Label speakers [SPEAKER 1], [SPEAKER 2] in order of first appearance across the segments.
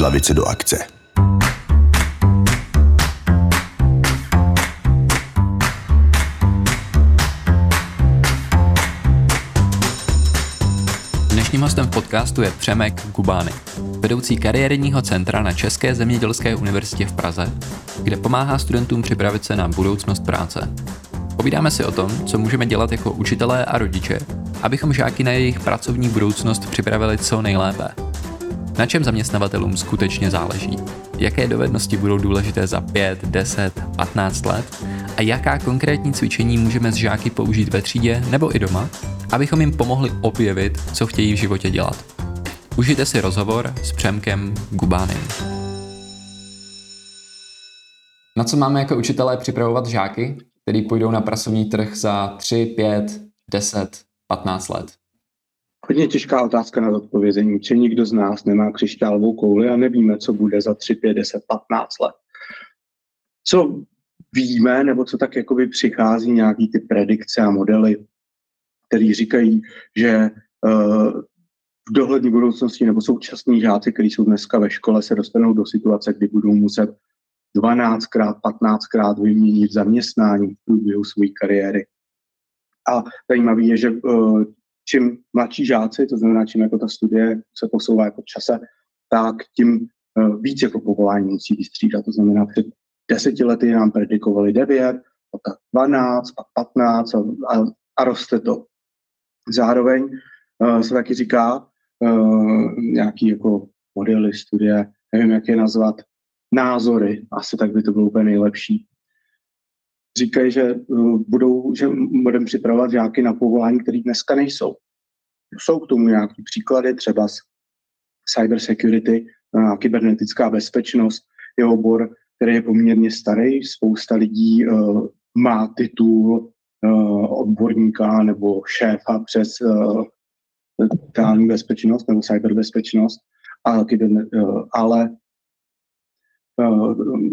[SPEAKER 1] z lavice do akce.
[SPEAKER 2] Dnešním hostem v podcastu je Přemek Gubány, vedoucí kariérního centra na České zemědělské univerzitě v Praze, kde pomáhá studentům připravit se na budoucnost práce. Povídáme si o tom, co můžeme dělat jako učitelé a rodiče, abychom žáky na jejich pracovní budoucnost připravili co nejlépe. Na čem zaměstnavatelům skutečně záleží? Jaké dovednosti budou důležité za 5, 10, 15 let? A jaká konkrétní cvičení můžeme s žáky použít ve třídě nebo i doma, abychom jim pomohli objevit, co chtějí v životě dělat. Užijte si rozhovor s Přemkem Gubánem. Na co máme jako učitelé připravovat žáky, který půjdou na pracovní trh za 3, 5, 10, 15 let?
[SPEAKER 3] Hodně těžká otázka na zodpovězení, či nikdo z nás nemá křišťálovou kouli a nevíme, co bude za 3, 5, 10, 15 let. Co víme, nebo co tak jakoby přichází nějaký ty predikce a modely, který říkají, že uh, v dohlední budoucnosti nebo současní žáci, kteří jsou dneska ve škole, se dostanou do situace, kdy budou muset 12krát, 15krát vyměnit zaměstnání v průběhu své kariéry. A zajímavé je, že uh, čím mladší žáci, to znamená, čím jako ta studie se posouvá jako čase, tak tím uh, víc jako povolání musí vystřídat. To znamená, před deseti lety nám predikovali 9, pak 12, pak 15 a, a, a roste to. Zároveň uh, se taky říká, uh, nějaký jako modely, studie, nevím, jak je nazvat, názory, asi tak by to bylo úplně nejlepší. Říkají, že uh, budou, že budeme připravovat žáky na povolání, které dneska nejsou. Jsou k tomu nějaké příklady, třeba z cyber security, uh, kybernetická bezpečnost je obor, který je poměrně starý. Spousta lidí uh, má titul uh, odborníka nebo šéfa přes uh, digitální bezpečnost nebo cyberbezpečnost, a, uh, ale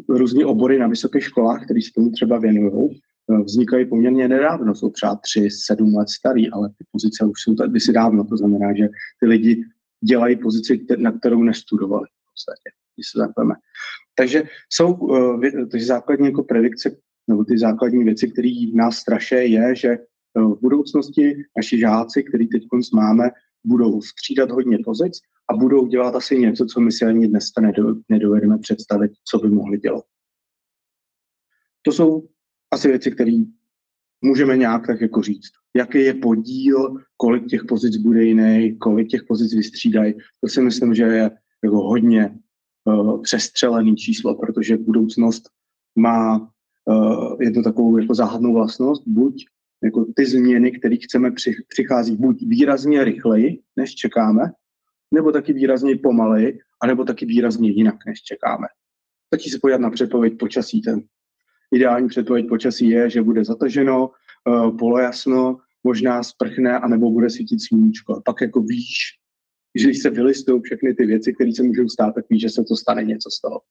[SPEAKER 3] různé obory na vysokých školách, které se tomu třeba věnují, uh, vznikají poměrně nedávno, jsou třeba tři, sedm let starý, ale ty pozice už jsou tady si dávno, to znamená, že ty lidi dělají pozici, na kterou nestudovali v podstatě, když se zapeme. Takže jsou uh, takže základní jako predikce nebo ty základní věci, které nás straše, je, že eh, v budoucnosti naši žáci, který teď máme, budou střídat hodně pozic a budou dělat asi něco, co my si ani dneska nedovedeme představit, co by mohli dělat. To jsou asi věci, které můžeme nějak tak jako říct. Jaký je podíl, kolik těch pozic bude jiný, kolik těch pozic vystřídají, to si myslím, že je jako hodně uh, přestřelený číslo, protože budoucnost má uh, jednu takovou jako záhadnou vlastnost, buď jako ty změny, které chceme, při, přichází buď výrazně rychleji, než čekáme, nebo taky výrazně pomaleji, anebo taky výrazně jinak, než čekáme. Stačí se podívat na předpověď počasí. Ten ideální předpověď počasí je, že bude zataženo, uh, polojasno, možná sprchne, anebo bude svítit sluníčko. A pak jako víš, že když se vylistují všechny ty věci, které se můžou stát, tak víš, že se to stane něco z toho.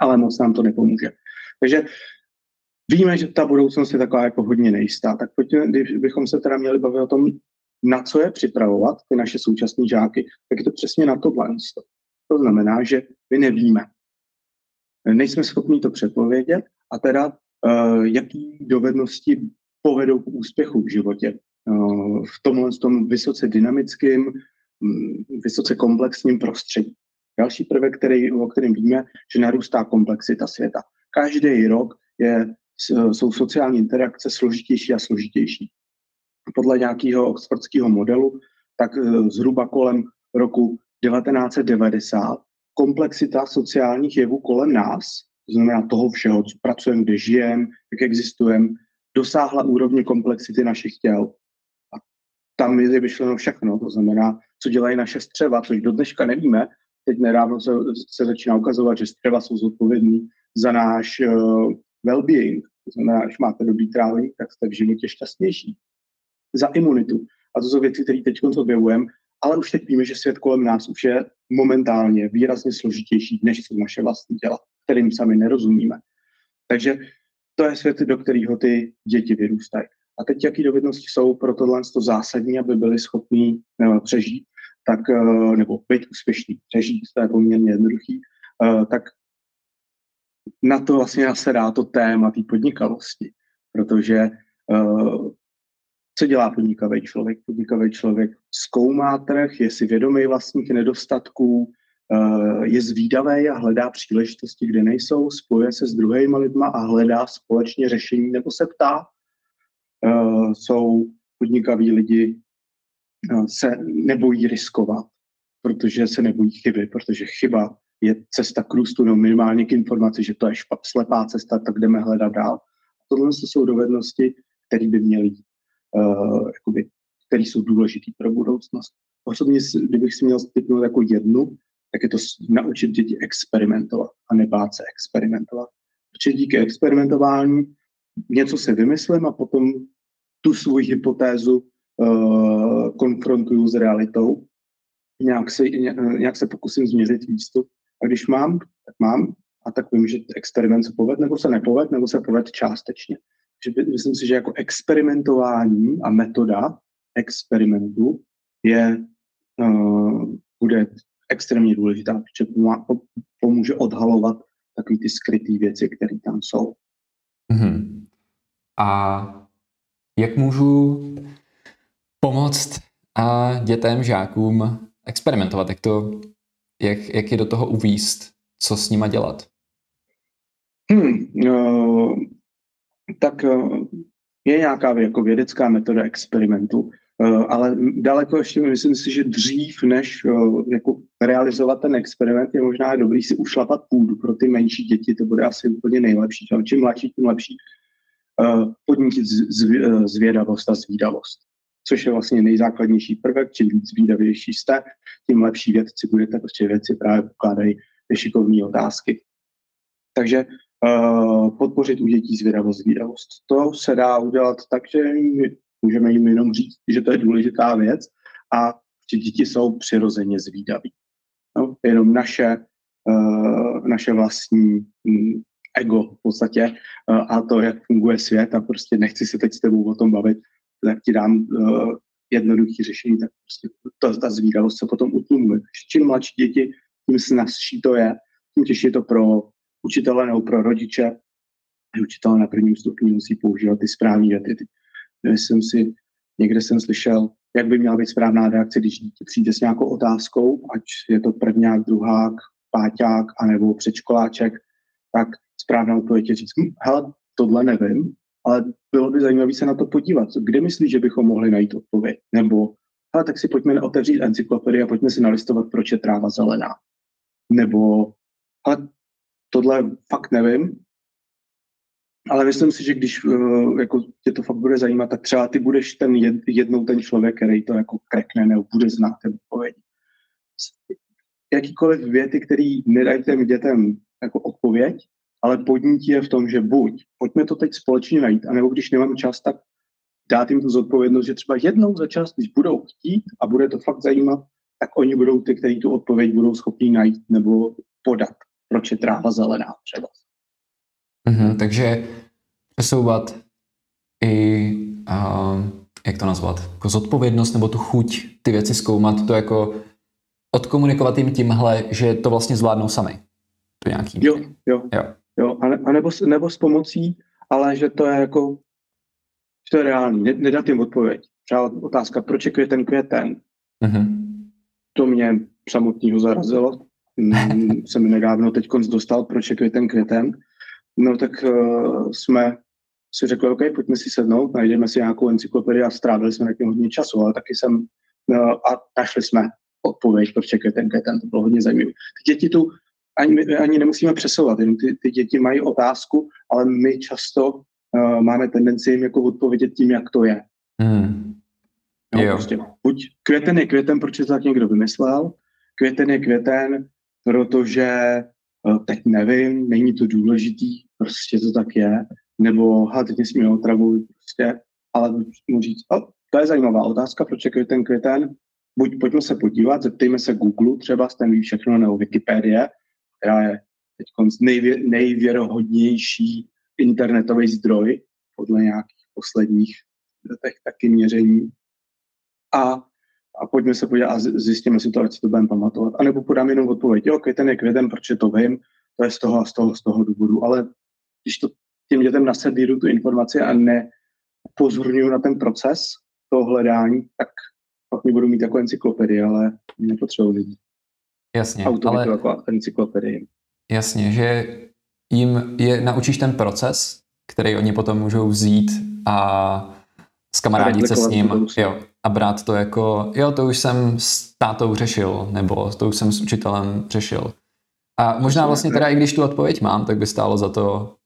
[SPEAKER 3] Ale moc nám to nepomůže. Takže Víme, že ta budoucnost je taková jako hodně nejistá, tak pojďme, když bychom se teda měli bavit o tom, na co je připravovat ty naše současné žáky, tak je to přesně na tohle. To znamená, že my nevíme. Nejsme schopni to předpovědět a teda uh, jaký dovednosti povedou k úspěchu v životě. Uh, v tomhle tom vysoce dynamickým, um, vysoce komplexním prostředí. Další prvek, který, o kterém víme, že narůstá komplexita světa. Každý rok je jsou sociální interakce složitější a složitější. Podle nějakého oxfordského modelu, tak e, zhruba kolem roku 1990 komplexita sociálních jevů kolem nás, to znamená toho všeho, co pracujeme, kde žijeme, jak existujeme, dosáhla úrovně komplexity našich těl. A tam je vyšleno všechno, to znamená, co dělají naše střeva, což do dneška nevíme. Teď nedávno se, se začíná ukazovat, že střeva jsou zodpovědní za náš uh, well-being, to znamená, když máte dobrý trávení, tak jste v životě šťastnější. Za imunitu. A to jsou věci, které teď objevujeme, ale už teď víme, že svět kolem nás už je momentálně výrazně složitější, než jsou naše vlastní těla, kterým sami nerozumíme. Takže to je svět, do kterého ty děti vyrůstají. A teď, jaké dovednosti jsou pro tohle to zásadní, aby byli schopní přežít, tak, uh, nebo být úspěšný, přežít, to je poměrně jednoduchý, uh, tak na to vlastně dá to téma té podnikavosti, protože uh, co dělá podnikavý člověk? Podnikavý člověk zkoumá trh, je si vědomý vlastních nedostatků, uh, je zvídavý a hledá příležitosti, kde nejsou, spojuje se s druhými lidma a hledá společně řešení nebo se ptá. Uh, jsou podnikaví lidi, se nebojí riskovat, protože se nebojí chyby, protože chyba je cesta k růstu, no minimálně k informaci, že to je špat, slepá cesta, tak jdeme hledat dál. Tohle jsou dovednosti, které by měly uh, jakoby, které jsou důležité pro budoucnost. Osobně, kdybych si měl typnout jako jednu, tak je to naučit děti experimentovat a nebát se experimentovat. Protože díky experimentování něco se vymyslím a potom tu svou hypotézu uh, konfrontuju s realitou, nějak se, nějak se pokusím změřit výstup a když mám, tak mám a tak vím, že experiment se poved, nebo se nepoved, nebo se poved částečně. Takže myslím si, že jako experimentování a metoda experimentu je, uh, bude extrémně důležitá, protože pomůže odhalovat takové ty skryté věci, které tam jsou.
[SPEAKER 2] Mm-hmm. A jak můžu pomoct a dětem, žákům experimentovat? Jak to jak, jak je do toho uvíst, co s nima dělat?
[SPEAKER 3] Hmm, no, tak uh, je nějaká jako vědecká metoda experimentu, uh, ale daleko ještě myslím si, že dřív, než uh, jako realizovat ten experiment, je možná dobrý si ušlapat půdu pro ty menší děti, to bude asi úplně nejlepší. Čím mladší, tím lepší. Uh, podnítit zvědavost a zvídavost což je vlastně nejzákladnější prvek. Čím víc zvídavější jste, tím lepší vědci budete, protože vědci právě pokládají šikovné otázky. Takže uh, podpořit u dětí zvědavost, zvídavost. To se dá udělat tak, že můžeme jim jenom říct, že to je důležitá věc a že děti jsou přirozeně zvídaví. No, jenom naše, uh, naše vlastní um, ego v podstatě uh, a to, jak funguje svět a prostě nechci se teď s tebou o tom bavit, tak ti dám uh, jednoduché řešení, tak prostě ta, ta zvídavost se potom utlumuje. Čím mladší děti, tím snazší to je, tím těžší je to pro učitele nebo pro rodiče. Učitele na prvním stupni musí používat ty správné věty. Myslím si, někde jsem slyšel, jak by měla být správná reakce, když dítě přijde s nějakou otázkou, ať je to prvňák, druhák, páťák, anebo předškoláček, tak správná odpověď je říct, hm, hele, tohle nevím, ale bylo by zajímavé se na to podívat. Kde myslíš, že bychom mohli najít odpověď? Nebo, ale tak si pojďme otevřít encyklopedii a pojďme si nalistovat, proč je tráva zelená. Nebo, ale tohle fakt nevím, ale myslím si, že když uh, jako tě to fakt bude zajímat, tak třeba ty budeš ten jed, jednou ten člověk, který to jako krekne nebo bude znát ten odpověď. Jakýkoliv věty, který nedají těm dětem jako odpověď, ale podnítí je v tom, že buď pojďme to teď společně najít, anebo když nemám čas, tak dát jim tu zodpovědnost, že třeba jednou za čas, když budou chtít a bude to fakt zajímat, tak oni budou ty, kteří tu odpověď budou schopni najít nebo podat, proč je tráva zelená třeba.
[SPEAKER 2] Mm-hmm, takže přesouvat i, uh, jak to nazvat, jako zodpovědnost nebo tu chuť ty věci zkoumat, to jako odkomunikovat jim tímhle, že to vlastně zvládnou sami. To nějaký.
[SPEAKER 3] Jo, jo. jo. Jo, a, ne, a nebo, nebo s pomocí, ale že to je jako, že to je reálný, ne, nedat jim odpověď. Třeba otázka, proč je květen květen? Mm-hmm. To mě samotného zarazilo. Jsem mi nedávno teď dostal, proč je květen květen. No tak uh, jsme si řekli, OK, pojďme si sednout, najdeme si nějakou encyklopedii a strávili jsme na tím hodně času, ale taky jsem uh, a našli jsme odpověď, proč je květen květen, to bylo hodně zajímavé. Ty děti tu ani, ani nemusíme přesouvat, jenom ty, ty děti mají otázku, ale my často uh, máme tendenci jim jako odpovědět tím, jak to je. Hmm. No, jo. Prostě, buď květen je květen, protože to tak někdo vymyslel, květen je květen, protože uh, teď nevím, není to důležitý, prostě to tak je, nebo ha, teď nesmíme otravu, prostě, ale můžu říct, oh, to je zajímavá otázka, proč je květen květen, buď pojďme se podívat, zeptejme se Google, třeba ten ví všechno, nebo Wikipedie, která je teď nejvě, nejvěrohodnější internetový zdroj podle nějakých posledních letech taky měření. A a pojďme se podívat a zjistíme si to, ať si to budeme pamatovat. A nebo podám jenom odpověď, jo, okay, ten je květem, protože to vím, to je z toho a z toho, z toho důvodu. Ale když to těm dětem naservíru tu informaci a ne pozorňuju na ten proces toho hledání, tak pak mi budu mít jako encyklopedii, ale nepotřebuji lidi.
[SPEAKER 2] Jasně, ale...
[SPEAKER 3] jako encyklopedii.
[SPEAKER 2] Jasně, že jim je, naučíš ten proces, který oni potom můžou vzít a s kamarádit se s ním jo, a brát to jako, jo, to už jsem s tátou řešil, nebo to už jsem s učitelem řešil. A možná vlastně teda, i když tu odpověď mám, tak by stálo za to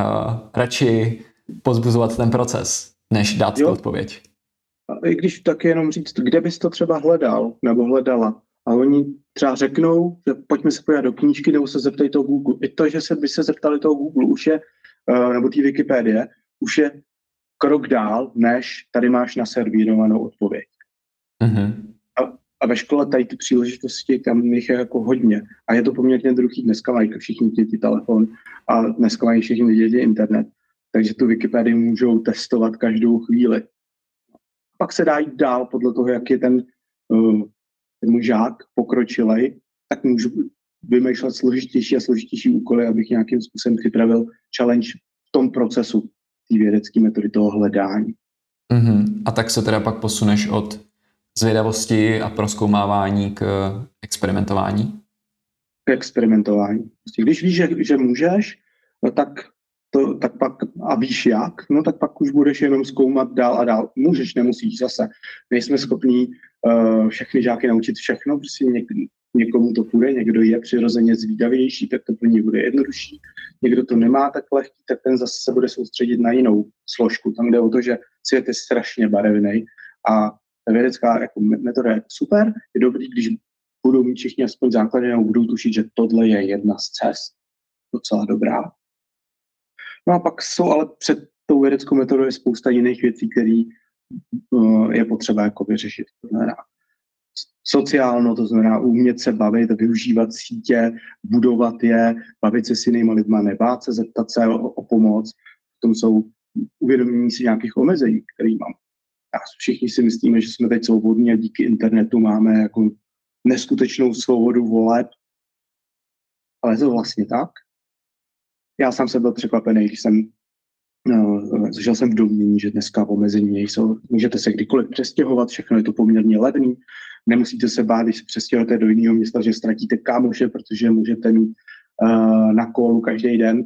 [SPEAKER 2] uh, radši pozbuzovat ten proces, než dát jo. tu odpověď.
[SPEAKER 3] A i když tak jenom říct, kde bys to třeba hledal, nebo hledala. A oni třeba řeknou, že pojďme se podívat do knížky, nebo se zeptají toho Google. I to, že se by se zeptali toho Google, už je, uh, nebo té Wikipedie, už je krok dál, než tady máš naservírovanou odpověď. Mm-hmm. A, a ve škole tady ty příležitosti, tam jich je jako hodně. A je to poměrně druhý. Dneska mají všichni děti telefon a dneska mají všichni děti internet. Takže tu Wikipedii můžou testovat každou chvíli. Pak se dá jít dál podle toho, jak je ten, uh, ten můj žák pokročilej, tak můžu vymýšlet složitější a složitější úkoly, abych nějakým způsobem připravil challenge v tom procesu té vědecké metody toho hledání.
[SPEAKER 2] Mm-hmm. A tak se teda pak posuneš od zvědavosti a proskoumávání k experimentování?
[SPEAKER 3] K experimentování. Prostě když víš, že, že můžeš, no tak, to, tak pak, a víš jak, no tak pak už budeš jenom zkoumat dál a dál. Můžeš, nemusíš zase. Nejsme schopní uh, všechny žáky naučit všechno, prostě něk, někomu to půjde, někdo je přirozeně zvídavější, tak to pro něj bude jednodušší, někdo to nemá tak lehký, tak ten zase se bude soustředit na jinou složku. Tam jde o to, že svět je strašně barevný a ta vědecká jako metoda je super, je dobrý, když budou mít všichni aspoň základy nebo budou tušit, že tohle je jedna z cest. Docela dobrá. No a pak jsou ale před tou vědeckou metodou je spousta jiných věcí, které uh, je potřeba jako vyřešit. To znamená sociálno, to znamená umět se bavit, využívat sítě, budovat je, bavit se s jinými lidmi, nebát se, zeptat se o, o pomoc. V tom jsou uvědomění si nějakých omezení, které mám. A všichni si myslíme, že jsme teď svobodní a díky internetu máme jako neskutečnou svobodu voleb. Ale je to vlastně tak? Já sám jsem byl překvapený, když jsem No, žil jsem v domění, že dneska omezení nejsou. Můžete se kdykoliv přestěhovat, všechno je to poměrně levný. Nemusíte se bát, když se přestěhujete do jiného města, že ztratíte kámoše, protože můžete mít uh, na kolu každý den.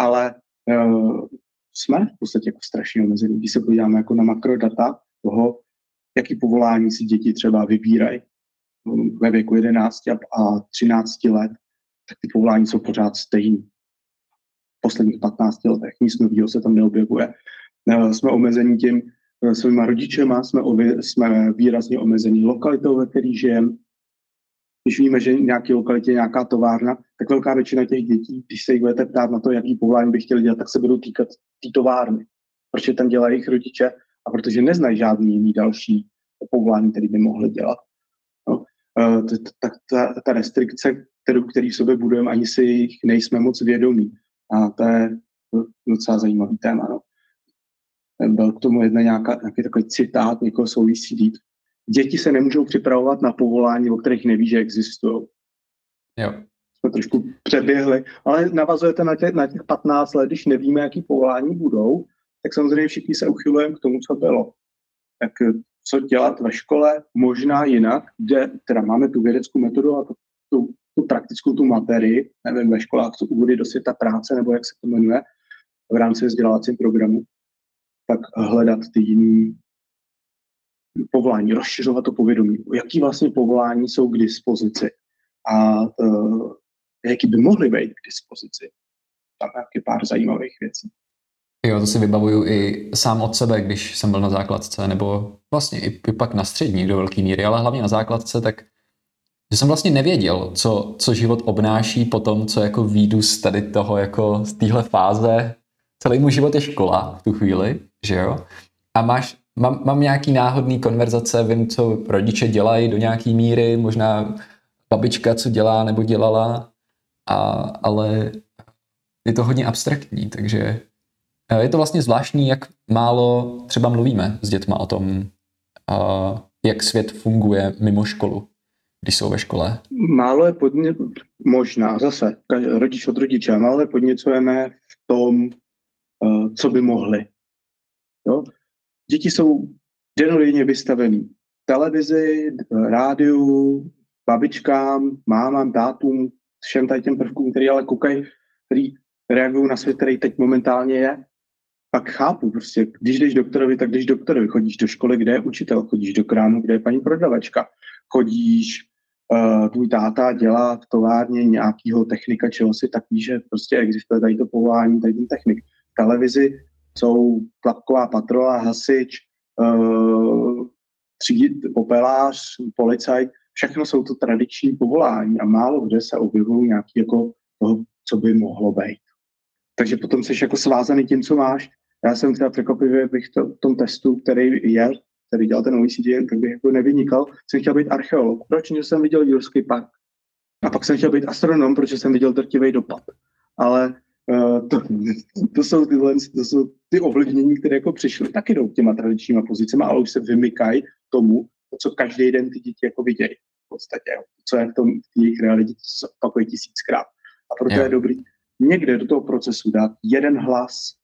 [SPEAKER 3] Ale uh, jsme v podstatě jako strašně omezení. Když se podíváme jako na makrodata toho, jaký povolání si děti třeba vybírají ve věku 11 a 13 let, tak ty povolání jsou pořád stejný posledních 15 letech. Nic nového se tam neobjevuje. Eh, jsme omezení tím eh, svýma rodičema, jsme, ově, jsme výrazně omezení lokalitou, ve které žijeme. Když víme, že v nějaké lokalitě je nějaká továrna, tak velká většina těch dětí, když se jich budete ptát na to, jaký povolání by chtěli dělat, tak se budou týkat té továrny. Protože tam dělají jejich rodiče a protože neznají žádný jiný další povolání, který by mohli dělat. No, eh, ta, ta, ta restrikce, kterou, který v sobě budujeme, ani si jich nejsme moc vědomí. A to je docela zajímavý téma. No. Byl k tomu jedna nějaká, nějaký takový citát někoho OECD. Děti se nemůžou připravovat na povolání, o kterých neví, že existují.
[SPEAKER 2] Jo.
[SPEAKER 3] Jsme trošku přeběhli, ale navazujete na těch, na těch 15 let, když nevíme, jaký povolání budou, tak samozřejmě všichni se uchylujeme k tomu, co bylo. Tak co dělat ve škole, možná jinak, kde teda máme tu vědeckou metodu a tu, tu tu praktickou tu materii, nevím, ve školách co úvody do světa práce, nebo jak se to jmenuje, v rámci vzdělávacím programu, tak hledat ty jiné povolání, rozšiřovat to povědomí, jaký vlastně povolání jsou k dispozici a uh, jaký by mohly být k dispozici. Tam je pár zajímavých věcí.
[SPEAKER 2] Jo, to si vybavuju i sám od sebe, když jsem byl na základce, nebo vlastně i, i pak na střední do velké míry, ale hlavně na základce, tak že jsem vlastně nevěděl, co, co život obnáší po tom, co jako výjdu z tady toho, jako z téhle fáze. Celý můj život je škola v tu chvíli, že jo? A máš, mám, mám nějaký náhodný konverzace, vím, co rodiče dělají do nějaký míry, možná babička, co dělá nebo dělala, a, ale je to hodně abstraktní, takže je to vlastně zvláštní, jak málo třeba mluvíme s dětma o tom, jak svět funguje mimo školu, když jsou ve škole?
[SPEAKER 3] Málo je podně, možná, zase, rodič od rodiče, málo je podněcujeme v tom, uh, co by mohli. Jo? Děti jsou denodenně vystavený televizi, rádiu, babičkám, mámám, tátům, všem tady těm prvkům, který ale koukají, který reagují na svět, který teď momentálně je, pak chápu, prostě, když jdeš doktorovi, tak jdeš doktorovi, chodíš do školy, kde je učitel, chodíš do krámu, kde je paní prodavačka, chodíš, uh, tvůj táta dělá v továrně nějakého technika, čeho si, tak víš, že prostě existuje tady to povolání, tady ten technik. V televizi jsou tlapková patrola, hasič, uh, třídit, popelář, policajt, všechno jsou to tradiční povolání a málo kde se objevují nějaký jako toho, co by mohlo být. Takže potom jsi jako svázaný tím, co máš. Já jsem teda překvapivě bych to, v tom testu, který je, který dělal ten OECD, tak bych jako nevynikal, jsem chtěl být archeolog. Proč? Protože jsem viděl Jurský park. A pak jsem chtěl být astronom, protože jsem viděl drtivý dopad. Ale uh, to, to, jsou tyhle, to jsou ty ovlivnění, které jako přišly, taky jdou těma tradičníma pozicemi, ale už se vymykají tomu, co každý den ty děti jako vidějí. V podstatě, co je v tom v jejich realitě, co se opakuje tisíckrát. A proto jo. je dobrý někde do toho procesu dát jeden hlas,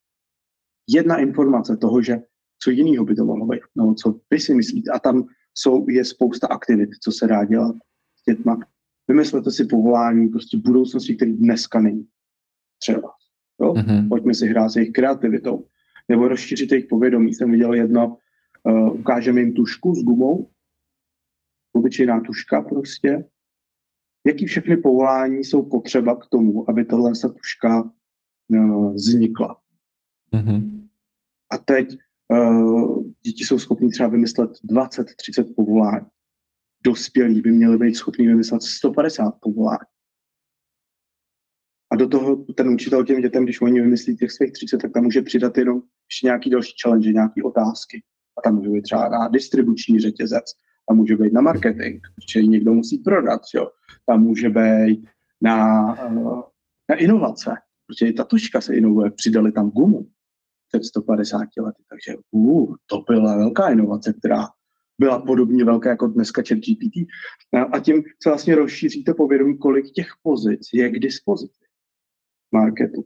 [SPEAKER 3] jedna informace toho, že co jiného by to mohlo být, no, co vy si myslíte. A tam jsou, je spousta aktivit, co se dá dělat s dětma. Vymyslete si povolání prostě budoucnosti, který dneska není. Třeba. Jo? Mm-hmm. Pojďme si hrát s jejich kreativitou. Nebo rozšířit jejich povědomí. Jsem viděl jedno, uh, ukážeme jim tušku s gumou, obyčejná tuška prostě, jaký všechny povolání jsou potřeba k tomu, aby tahle tuška uh, vznikla. Mm-hmm. A teď děti jsou schopní třeba vymyslet 20-30 povolání. Dospělí by měli být schopni vymyslet 150 povolání. A do toho ten učitel těm dětem, když oni vymyslí těch svých 30, tak tam může přidat jenom ještě nějaký další challenge, nějaké otázky. A tam může být třeba na distribuční řetězec, tam může být na marketing, protože někdo musí prodat, jo. tam může být na, uh, na inovace, protože i ta tuška se inovuje, přidali tam gumu před 150 lety, takže uh, to byla velká inovace, která byla podobně velká jako dneska chat GPT. A tím se vlastně rozšíříte povědomí, kolik těch pozic je k dispozici marketu.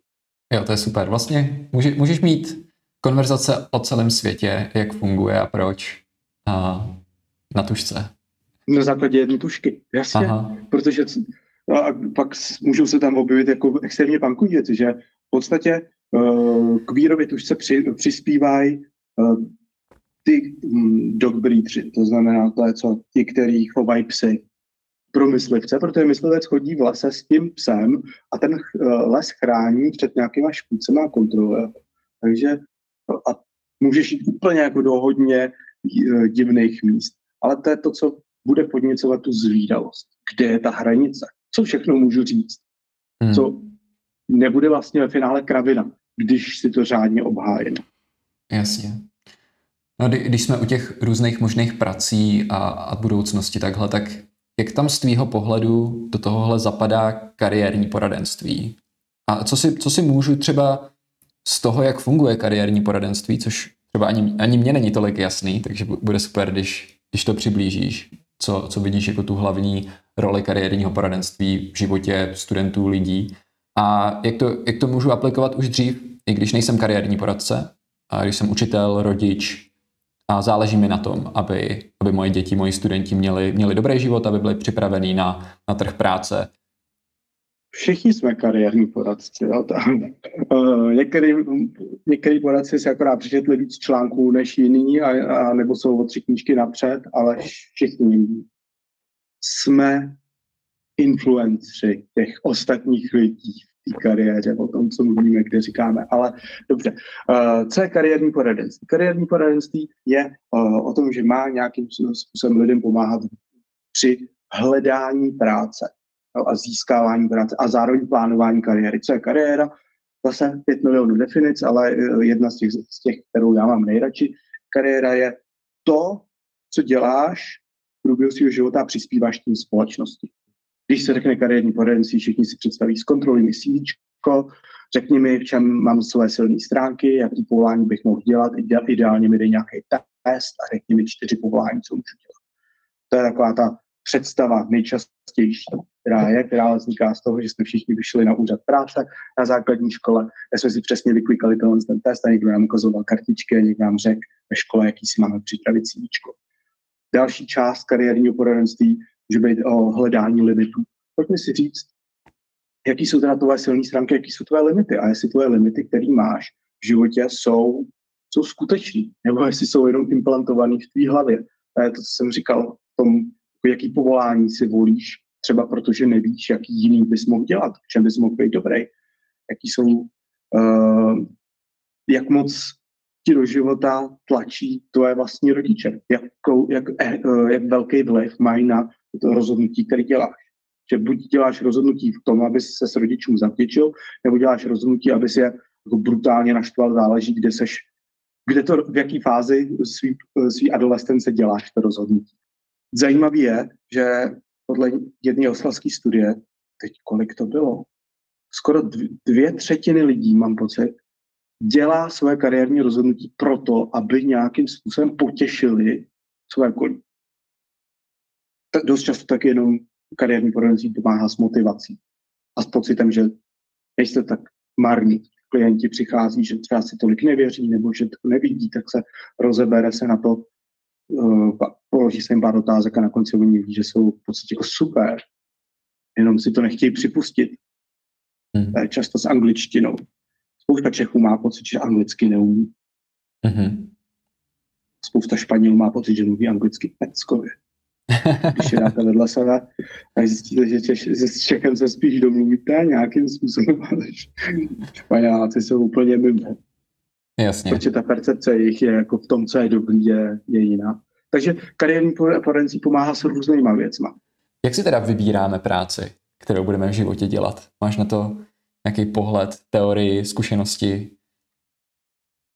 [SPEAKER 2] Jo, to je super. Vlastně může, můžeš mít konverzace o celém světě, jak funguje a proč. A na tušce.
[SPEAKER 3] Na základě jedné tušky, jasně. Aha. Protože a pak můžou se tam objevit jako extrémně pankové věci, že v podstatě k výrobě tušce při, přispívají uh, ty dog breedři, to znamená to je co, ti, kteří chovají psy pro myslivce, protože myslivec chodí v lese s tím psem a ten uh, les chrání před nějakýma škůdcema a kontroluje. Takže a můžeš jít úplně jako do hodně divných míst ale to je to, co bude podněcovat tu zvídavost. Kde je ta hranice? Co všechno můžu říct? Hmm. Co nebude vlastně ve finále kravina, když si to řádně obhájím.
[SPEAKER 2] Jasně. No, když jsme u těch různých možných prací a, a budoucnosti takhle, tak jak tam z tvýho pohledu do tohohle zapadá kariérní poradenství? A co si, co si můžu třeba z toho, jak funguje kariérní poradenství, což třeba ani, ani mě není tolik jasný, takže bude super, když když to přiblížíš, co, co vidíš jako tu hlavní roli kariérního poradenství v životě studentů, lidí a jak to, jak to můžu aplikovat už dřív, i když nejsem kariérní poradce, a když jsem učitel, rodič a záleží mi na tom, aby, aby moje děti, moji studenti měli, měli dobrý život, aby byli připravení na, na trh práce,
[SPEAKER 3] všichni jsme kariérní poradci. Jo? uh, některý, některý poradci si akorát přečetli víc článků než jiný, a, a nebo jsou o tři knížky napřed, ale všichni jsme influencři těch ostatních lidí v té kariéře, o tom, co mluvíme, kde říkáme. Ale dobře, uh, co je kariérní poradenství? Kariérní poradenství je uh, o tom, že má nějakým způsobem lidem pomáhat při hledání práce a získávání práce a zároveň plánování kariéry. Co je kariéra? Zase 5 milionů definic, ale eh, jedna z těch, z těch, kterou já mám nejradši. Kariéra je to, co děláš v průběhu svého života a přispíváš tím společnosti. Když se řekne kariérní poradenství, všichni si představí, zkontroluj mi CV, řekni mi, v čem mám své silné stránky, jaký povolání bych mohl dělat, ideálně mi dej nějaký test a řekni mi čtyři povolání, co můžu dělat. To je taková ta představa nejčastější, která je, která vzniká z toho, že jsme všichni vyšli na úřad práce na základní škole, kde jsme si přesně vyklikali ten test a někdo nám ukazoval kartičky a někdo nám řekl ve škole, jaký si máme připravit CVčko. Další část kariérního poradenství může být o hledání limitů. Pojďme si říct, jaký jsou teda tvoje silné stránky, jaký jsou tvoje limity a jestli tvoje limity, které máš v životě, jsou, jsou skutečný, nebo jestli jsou jenom implantovaný v tvý hlavě. To je to, co jsem říkal, tom, jaký povolání si volíš, třeba protože nevíš, jaký jiný bys mohl dělat, v čem bys mohl být dobrý, jaký jsou, uh, jak moc ti do života tlačí tvoje vlastní rodiče, jak, jak, uh, jak velký vliv mají na to rozhodnutí, které děláš. Že buď děláš rozhodnutí v tom, aby se s rodičům zavděčil, nebo děláš rozhodnutí, aby si je jako brutálně naštval, záleží, kde seš, kde to, v jaký fázi svý, svý adolescence děláš to rozhodnutí. Zajímavé je, že podle jedné oslavské studie, teď kolik to bylo, skoro dvě třetiny lidí, mám pocit, dělá své kariérní rozhodnutí proto, aby nějakým způsobem potěšili své okolí. Dost často tak jenom kariérní poradenství pomáhá s motivací a s pocitem, že nejste tak marní. Klienti přichází, že třeba si tolik nevěří nebo že to nevidí, tak se rozebere se na to, uh, položí se jim pár otázek a na konci oni ví, že jsou v podstatě jako super, jenom si to nechtějí připustit. To je často s angličtinou. Spousta Čechů má pocit, že anglicky neumí. Hmm. Spousta Španělů má pocit, že mluví anglicky peckově. Když je dáte vedle sebe, tak zjistíte, že, Češ, že s Čechem se spíš domluvíte nějakým způsobem, ale Španěláci jsou úplně mimo.
[SPEAKER 2] Jasně.
[SPEAKER 3] Protože ta percepce jejich je jako v tom, co je dobrý, je, je jiná. Takže kariérní poradenství pomáhá s různýma věcma.
[SPEAKER 2] Jak si teda vybíráme práci, kterou budeme v životě dělat? Máš na to nějaký pohled, teorii, zkušenosti?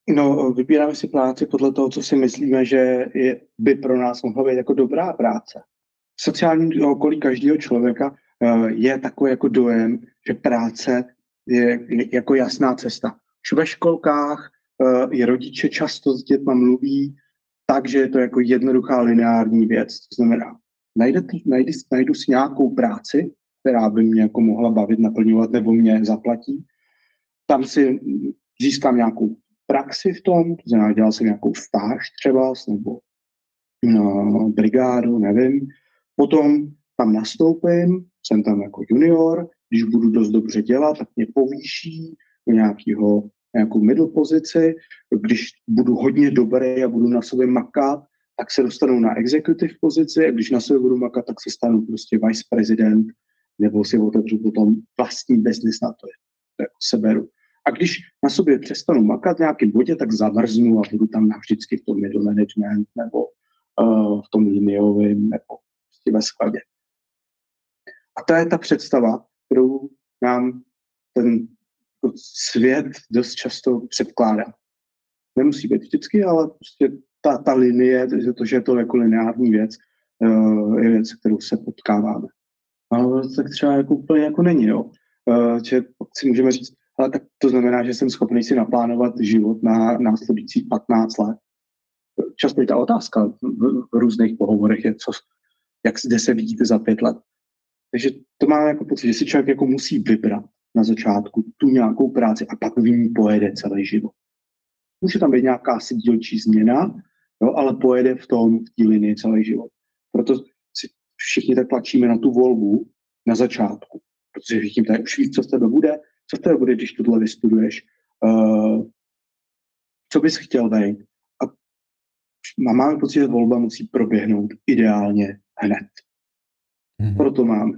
[SPEAKER 3] No, vybíráme si práci podle toho, co si myslíme, že je, by pro nás mohla být jako dobrá práce. V sociálním okolí každého člověka uh, je takový jako dojem, že práce je jako jasná cesta. Už ve školkách je rodiče často s dětma mluví tak, že je to jako jednoduchá lineární věc. To znamená, najde, najde, najdu si nějakou práci, která by mě jako mohla bavit, naplňovat nebo mě zaplatí. Tam si získám nějakou praxi v tom, to znamená, dělal jsem nějakou stáž třeba, nebo no, brigádu, nevím. Potom tam nastoupím, jsem tam jako junior, když budu dost dobře dělat, tak mě povýší do nějakého, nějakou middle pozici. Když budu hodně dobrý a budu na sobě makat, tak se dostanu na executive pozici a když na sobě budu makat, tak se stanu prostě vice prezident nebo si otevřu potom vlastní business na to, to jako seberu. A když na sobě přestanu makat v nějakém bodě, tak zamrznu a budu tam navždycky v tom middle management nebo uh, v tom liniovém nebo prostě ve skladě. A to je ta představa, kterou nám ten svět dost často předkládá. Nemusí být vždycky, ale prostě ta, ta linie, to, že je to jako lineární věc, uh, je věc, kterou se potkáváme. Ale tak třeba jako úplně jako není, jo. Uh, že si můžeme říct, ale tak to znamená, že jsem schopný si naplánovat život na následující 15 let. Často je ta otázka v, v různých pohovorech je, co, jak zde se vidíte za pět let. Takže to mám jako pocit, že si člověk jako musí vybrat na začátku tu nějakou práci a pak v ní pojede celý život. Může tam být nějaká si dílčí změna, jo, ale pojede v tom, v té linii celý život. Proto si všichni tak tlačíme na tu volbu na začátku, protože všichni tady už víc, co z tebe bude, co tebe bude, když tohle vystuduješ, uh, co bys chtěl být. A máme pocit, že volba musí proběhnout ideálně hned. Mm-hmm. Proto máme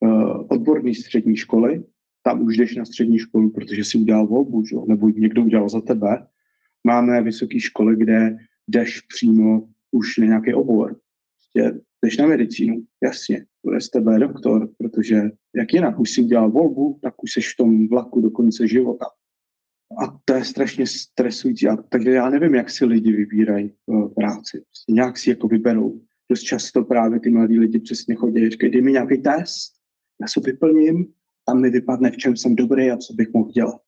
[SPEAKER 3] uh, odborné střední školy, tam už jdeš na střední školu, protože si udělal volbu, že? nebo někdo udělal za tebe. Máme vysoké školy, kde jdeš přímo už na nějaký obor. Prostě jdeš na medicínu, jasně, bude z tebe doktor, protože jak jinak, už si udělal volbu, tak už seš v tom vlaku do konce života. A to je strašně stresující. A, takže já nevím, jak si lidi vybírají uh, práci. Prostě nějak si jako vyberou. Dost často právě ty mladí lidi přesně chodí, říkají, dej mi nějaký test, já se vyplním, tam mi vypadne, v čem jsem dobrý a co bych mohl dělat.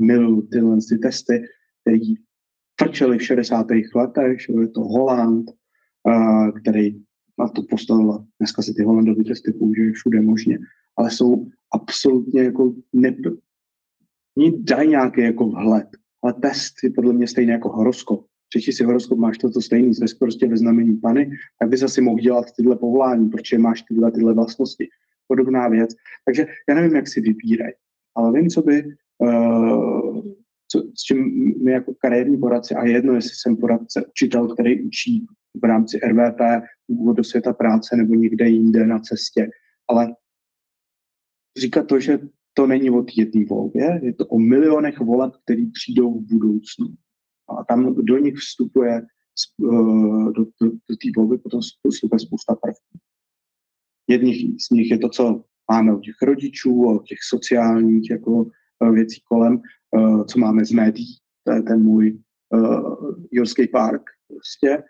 [SPEAKER 3] Miluji tyhle ty testy, které frčely v 60. letech, že je to Holand, který na to postavila. Dneska si ty Holandové testy použijí všude možně, ale jsou absolutně jako ne, Oni dají nějaký jako vhled, ale test je podle mě stejný jako horoskop. Přečti si horoskop, máš to, to stejný, jsi prostě ve znamení Pany, tak bys asi mohl dělat tyhle povolání, protože máš tyhle, tyhle vlastnosti. Podobná věc. Takže já nevím, jak si vybírají, ale vím, co by, uh, co, s čím my jako kariérní poradci, a jedno, jestli jsem poradce, učitel, který učí v rámci RVP úvod do světa práce nebo někde jinde na cestě, ale říkat to, že to není o jedné volbě, je to o milionech voleb, které přijdou v budoucnu. A tam do nich vstupuje eh, do, do, do té volby potom vstupuje spousta prvků. Jedných z nich je to, co máme od těch rodičů, od těch sociálních jako věcí kolem, eh, co máme z médií, to je ten můj uh, Jurský park, prostě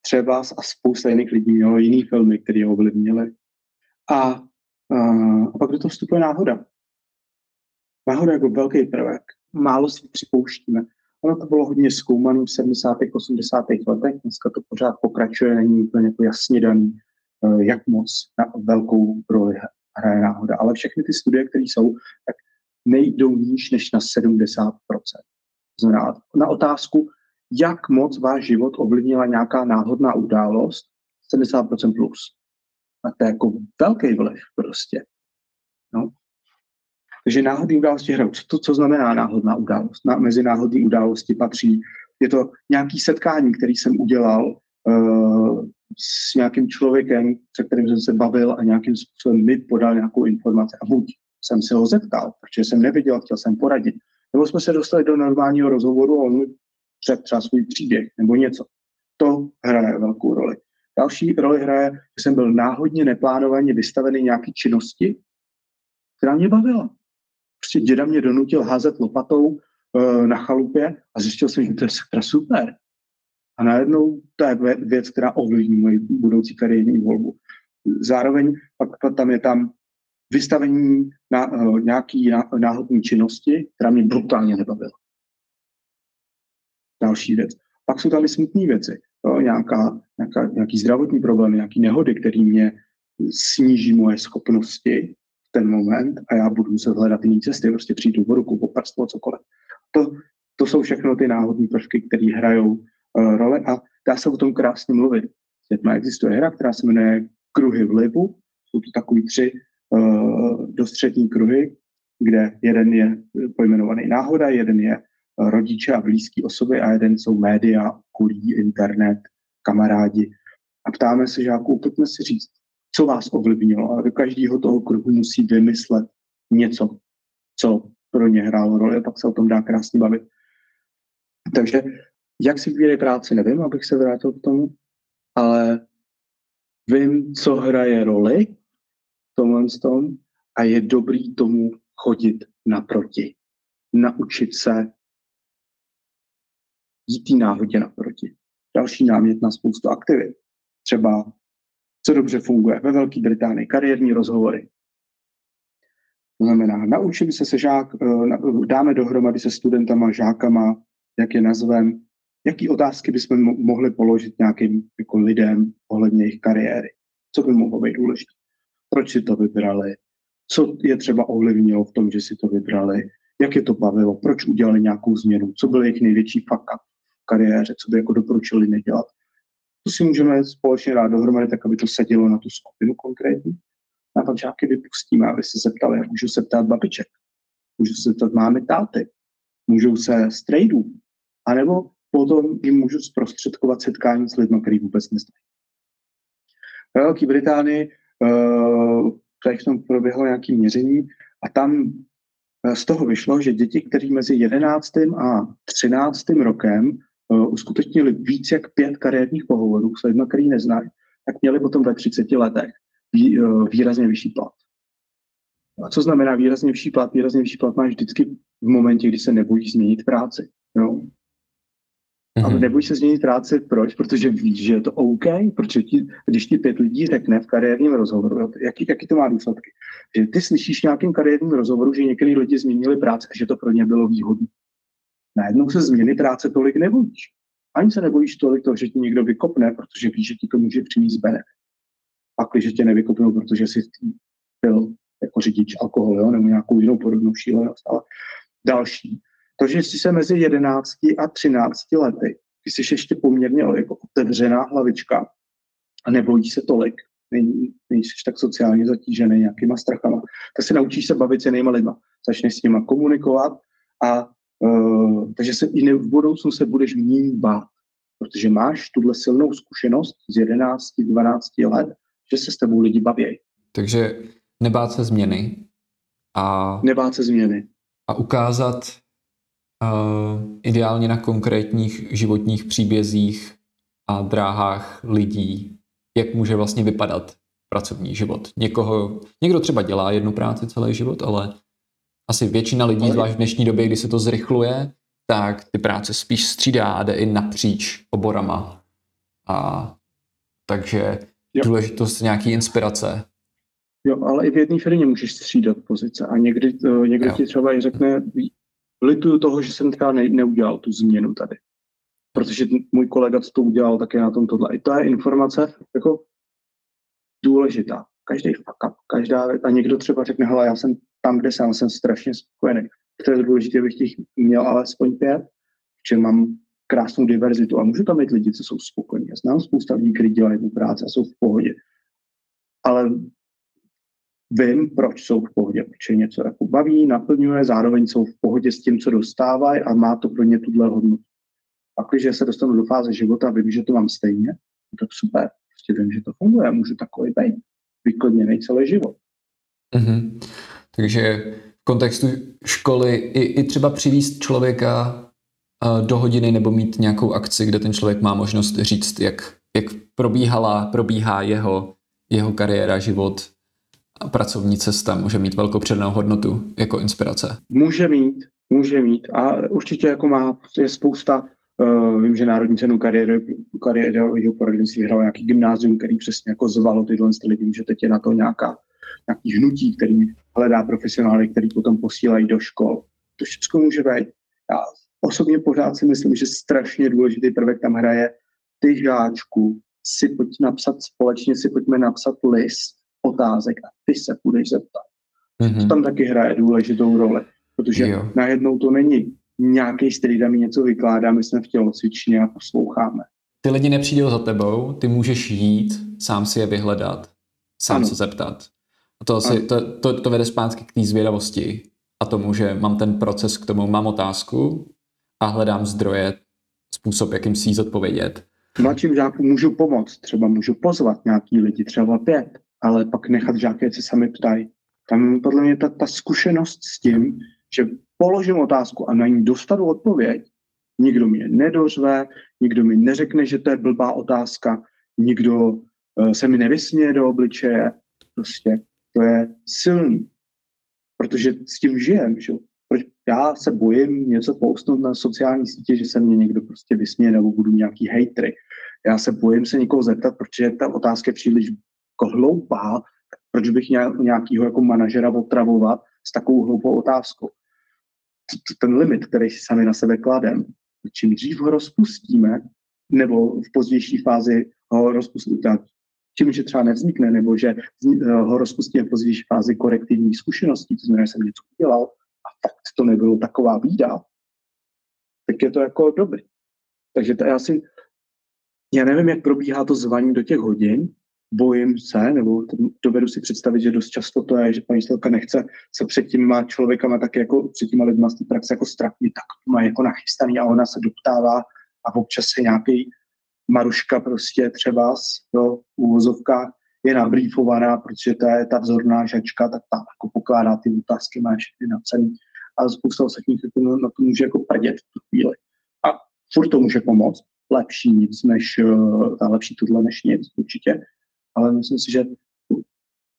[SPEAKER 3] třeba a spousta jiných lidí mělo jiný filmy, které ho ovlivnili. A, a pak do toho vstupuje náhoda. Náhoda jako velký prvek. Málo si připouštíme. Ono to bylo hodně zkoumané v 70. 80. letech, dneska to pořád pokračuje, není úplně jako jasně daný, eh, jak moc na velkou roli hraje náhoda. Ale všechny ty studie, které jsou, tak nejdou níž než na 70%. Znamená, na otázku, jak moc váš život ovlivnila nějaká náhodná událost, 70% plus. A to je jako velký vliv prostě. No. Takže náhodné události hrajou. Co, to, co znamená náhodná událost? Na, mezi náhodné události patří, je to nějaký setkání, který jsem udělal uh, s nějakým člověkem, se kterým jsem se bavil a nějakým způsobem mi podal nějakou informaci. A buď jsem se ho zeptal, protože jsem nevěděl, chtěl jsem poradit. Nebo jsme se dostali do normálního rozhovoru a on mi před třeba svůj příběh nebo něco. To hraje velkou roli. Další roli hraje, že jsem byl náhodně neplánovaně vystavený nějaký činnosti, která mě bavila prostě děda mě donutil házet lopatou uh, na chalupě a zjistil jsem, že to je sakra super. A najednou to je věc, která ovlivní moji budoucí kariérní volbu. Zároveň pak tam je tam vystavení na uh, nějaký ná, náhodní činnosti, která mě brutálně nebavila. Další věc. Pak jsou tam i smutné věci. Jo, nějaká, nějaká, nějaký zdravotní problém, nějaký nehody, který mě sníží moje schopnosti ten moment a já budu muset hledat jiné cesty, prostě přijít do ruku, poprstvo, cokoliv. To, to jsou všechno ty náhodné prvky, které hrajou uh, role a dá se o tom krásně mluvit. Teď existuje hra, která se jmenuje Kruhy vlivu. Jsou to takový tři uh, dostřední kruhy, kde jeden je pojmenovaný náhoda, jeden je rodiče a blízké osoby a jeden jsou média, kulí, internet, kamarádi. A ptáme se žáků, pojďme si říct, co vás ovlivnilo. A do každého toho kruhu musí vymyslet něco, co pro ně hrálo roli, a pak se o tom dá krásně bavit. Takže jak si vybírají práci, nevím, abych se vrátil k tomu, ale vím, co hraje roli tomhle tom a je dobrý tomu chodit naproti. Naučit se jít tý náhodě naproti. Další námět na spoustu aktivit. Třeba co dobře funguje ve Velké Británii, kariérní rozhovory. To znamená, naučím se se žák, eh, dáme dohromady se studentama, žákama, jak je nazvem, jaký otázky bychom mohli položit nějakým jako lidem ohledně jejich kariéry. Co by mohlo být důležité? Proč si to vybrali? Co je třeba ovlivnilo v tom, že si to vybrali? Jak je to bavilo? Proč udělali nějakou změnu? Co byl jejich největší faka v kariéře? Co by jako doporučili nedělat? To si můžeme společně dát dohromady, tak aby to sedělo na tu skupinu konkrétní. A pak žáky vypustíme, aby se zeptali. Můžu se ptát babiček, můžu se ptát máme táty, můžou se tradeů, anebo potom jim můžu zprostředkovat setkání s lidmi, který vůbec neznají. Ve Velké Británii tady v tom proběhlo nějaké měření a tam uh, z toho vyšlo, že děti, které mezi 11. a 13. rokem uh, uskutečnili víc jak pět kariérních pohovorů s lidmi, který neznají, tak měli potom ve 30 letech vý, výrazně vyšší plat. A co znamená výrazně vyšší plat? Výrazně vyšší plat máš vždycky v momentě, kdy se nebojíš změnit práci. Jo? Mm-hmm. Ale nebojíš se změnit práci, proč? Protože víš, že je to OK, protože ti, když ti pět lidí řekne v kariérním rozhovoru, jaký, jaký to má důsledky, že ty slyšíš v nějakým kariérním rozhovoru, že některý lidi změnili práci a že to pro ně bylo výhodné najednou se změny práce tolik nebojíš. Ani se nebojíš tolik toho, že ti někdo vykopne, protože víš, že ti to může přinést benefit. Pak, když tě nevykopnou, protože jsi byl jako řidič alkohol, jo, nebo nějakou jinou podobnou šílenost. Ale další. To, že jsi se mezi 11 a 13 lety, ty jsi ještě poměrně jako otevřená hlavička a nebojíš se tolik, nejsi tak sociálně zatížený nějakýma strachama, tak se naučíš se bavit s jinýma lidma. Začneš s nima komunikovat a uh, takže se i v budoucnu se budeš méně bát, protože máš tuhle silnou zkušenost z 11, 12 let, že se s tebou lidi baví.
[SPEAKER 2] Takže nebát se změny a...
[SPEAKER 3] Nebát se změny.
[SPEAKER 2] A ukázat ideálně na konkrétních životních příbězích a dráhách lidí, jak může vlastně vypadat pracovní život. Někoho, někdo třeba dělá jednu práci celý život, ale asi většina lidí, zvlášť v dnešní době, kdy se to zrychluje, tak ty práce spíš střídá a jde i napříč oborama. A takže jo. důležitost nějaký inspirace.
[SPEAKER 3] Jo, ale i v jedné firmě můžeš střídat pozice a někdy, uh, někdy ti třeba i řekne, lituju toho, že jsem třeba ne, neudělal tu změnu tady. Protože můj kolega, to udělal, tak na tom tohle. I to je informace jako důležitá. Každý fuck up, každá, a někdo třeba řekne, hele, já jsem tam, kde jsem, jsem strašně spokojený. To je důležité, abych těch měl alespoň pět, že mám krásnou diverzitu a můžu tam mít lidi, co jsou spokojení. Já znám spousta lidí, kteří dělají tu práci a jsou v pohodě. Ale vím, proč jsou v pohodě, proč je něco jako baví, naplňuje, zároveň jsou v pohodě s tím, co dostávají a má to pro ně tuhle hodnotu. Pak, když se dostanu do fáze života a vím, že to mám stejně, tak super. Prostě vím, že to funguje můžu takový být. Vyklidněný celý život.
[SPEAKER 2] Mm-hmm. Takže v kontextu školy i, i třeba přivíst člověka do hodiny nebo mít nějakou akci, kde ten člověk má možnost říct, jak, jak probíhala, probíhá jeho, jeho kariéra, život a pracovní cesta, může mít velkou přednou hodnotu jako inspirace.
[SPEAKER 3] Může mít, může mít a určitě jako má, je spousta Uh, vím, že Národní cenu kariéry, kariérového poradenství hrál nějaký gymnázium, který přesně jako zvalo tyhle lidi, že teď je na to nějaká, nějaký hnutí, který hledá profesionály, který potom posílají do škol. To všechno může být. Já osobně pořád si myslím, že strašně důležitý prvek tam hraje ty žáčku, si pojď napsat společně, si pojďme napsat list otázek a ty se budeš zeptat. Mm-hmm. To tam taky hraje důležitou roli, protože jo. najednou to není nějaký styl, mi něco vykládá, my jsme v tělocvičně a posloucháme.
[SPEAKER 2] Ty lidi nepřijdou za tebou, ty můžeš jít, sám si je vyhledat, sám ano. se zeptat. A to, asi, to, to, to vede zpátky k té zvědavosti a tomu, že mám ten proces k tomu, mám otázku a hledám zdroje, způsob, jakým si ji zodpovědět.
[SPEAKER 3] Mladším žákům můžu pomoct, třeba můžu pozvat nějaký lidi, třeba pět, ale pak nechat žáky, se sami ptají. Tam podle mě ta, ta zkušenost s tím, že položím otázku a na ní dostanu odpověď, nikdo mě nedořve, nikdo mi neřekne, že to je blbá otázka, nikdo uh, se mi nevysměje do obličeje, prostě to je silný, protože s tím žijem, že? Já se bojím něco postnout na sociální sítě, že se mě někdo prostě vysměje nebo budu nějaký hejtry. Já se bojím se někoho zeptat, protože ta otázka je příliš jako hloupá, proč bych nějakýho jako manažera otravovat s takovou hloupou otázkou ten limit, který si sami na sebe kladem, čím dřív ho rozpustíme, nebo v pozdější fázi ho rozpustíme, tím, že třeba nevznikne, nebo že ho rozpustíme v pozdější fázi korektivní zkušeností, to znamená, že jsem něco udělal a fakt to nebylo taková bída, tak je to jako dobrý. Takže to já si, já nevím, jak probíhá to zvaní do těch hodin, bojím se, nebo dovedu si představit, že dost často to je, že paní Stelka nechce se před těma člověkama tak jako před těma lidma z té praxe jako strapnit, tak to má jako nachystaný a ona se doptává a občas se nějaký Maruška prostě třeba do úvozovka je nabrýfovaná, protože to je ta vzorná žačka, tak tam jako pokládá ty otázky, má všechny napsaný a spousta ostatních jako na to může jako prdět v tu chvíli. A furt to může pomoct. Lepší nic než, uh, lepší tohle než nic určitě ale myslím si, že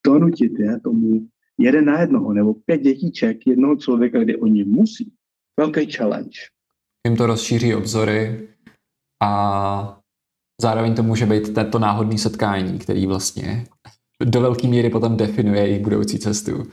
[SPEAKER 3] donutit je tomu jeden na jednoho nebo pět dětíček jednoho člověka, kdy oni musí. Velký challenge.
[SPEAKER 2] Jim to rozšíří obzory a zároveň to může být tento náhodný setkání, který vlastně do velké míry potom definuje jejich budoucí cestu.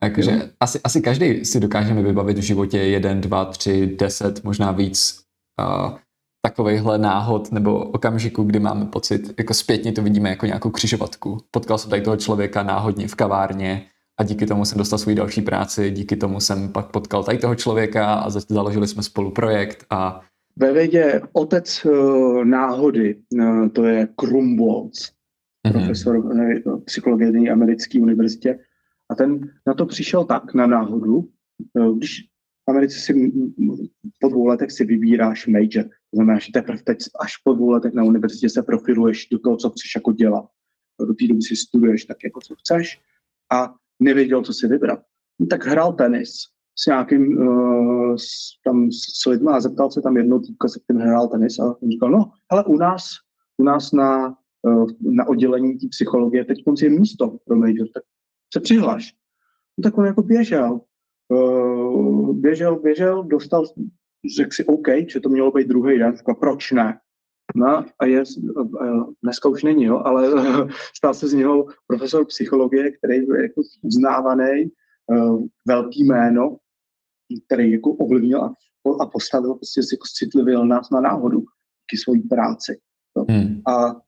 [SPEAKER 2] Takže asi, asi každý si dokážeme vybavit v životě jeden, dva, tři, deset, možná víc uh, takovýchhle náhod nebo okamžiku, kdy máme pocit, jako zpětně to vidíme jako nějakou křižovatku. Potkal jsem tady toho člověka náhodně v kavárně a díky tomu jsem dostal svůj další práci, díky tomu jsem pak potkal tady toho člověka a založili jsme spolu projekt a
[SPEAKER 3] ve vědě otec uh, náhody, uh, to je Krumbolz, mm-hmm. profesor uh, psychologie na americké univerzitě. A ten na to přišel tak, na náhodu, když v Americe si po dvou letech si vybíráš major. To znamená, že teprve teď až po dvou letech na univerzitě se profiluješ do toho, co chceš jako dělat. Do té doby si studuješ tak, jako co chceš a nevěděl, co si vybrat. No, tak hrál tenis s nějakým uh, s, tam s lidmi a zeptal se tam jednou týpka, se kterým hrál tenis a on říkal, no, ale u nás, u nás na, uh, na oddělení psychologie teď je místo pro major, tak se přihlaš. No, tak on jako běžel, uh, běžel, běžel, dostal, řekl si OK, že to mělo být druhý den, říkal, proč ne? No a je, dneska už není, jo, ale stal se z něho profesor psychologie, který byl jako uznávaný, velký jméno, který jako ovlivnil a, a postavil, prostě jako citlivil nás na náhodu díky svojí práci. Jo. Hmm. A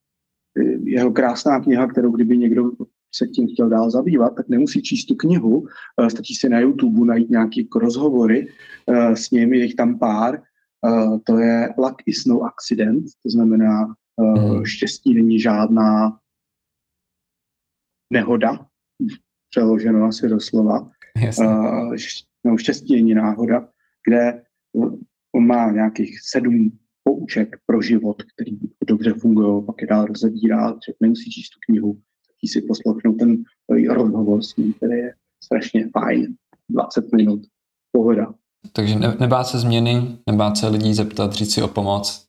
[SPEAKER 3] jeho krásná kniha, kterou kdyby někdo se tím chtěl dál zabývat, tak nemusí číst tu knihu, eh, stačí si na YouTube najít nějaké jako rozhovory eh, s ním, je jich tam pár, eh, to je Luck is no accident, to znamená hmm. štěstí není žádná nehoda, přeloženo asi doslova. No, štěstí není náhoda, kde on má nějakých sedm pouček pro život, který dobře fungují, pak je dál rozebírá, že nemusí číst tu knihu, taky si poslouchnout ten rozhovor s ním, který je strašně fajn. 20 minut, pohoda.
[SPEAKER 2] Takže ne, nebát se změny, nebát se lidí zeptat, říct si o pomoc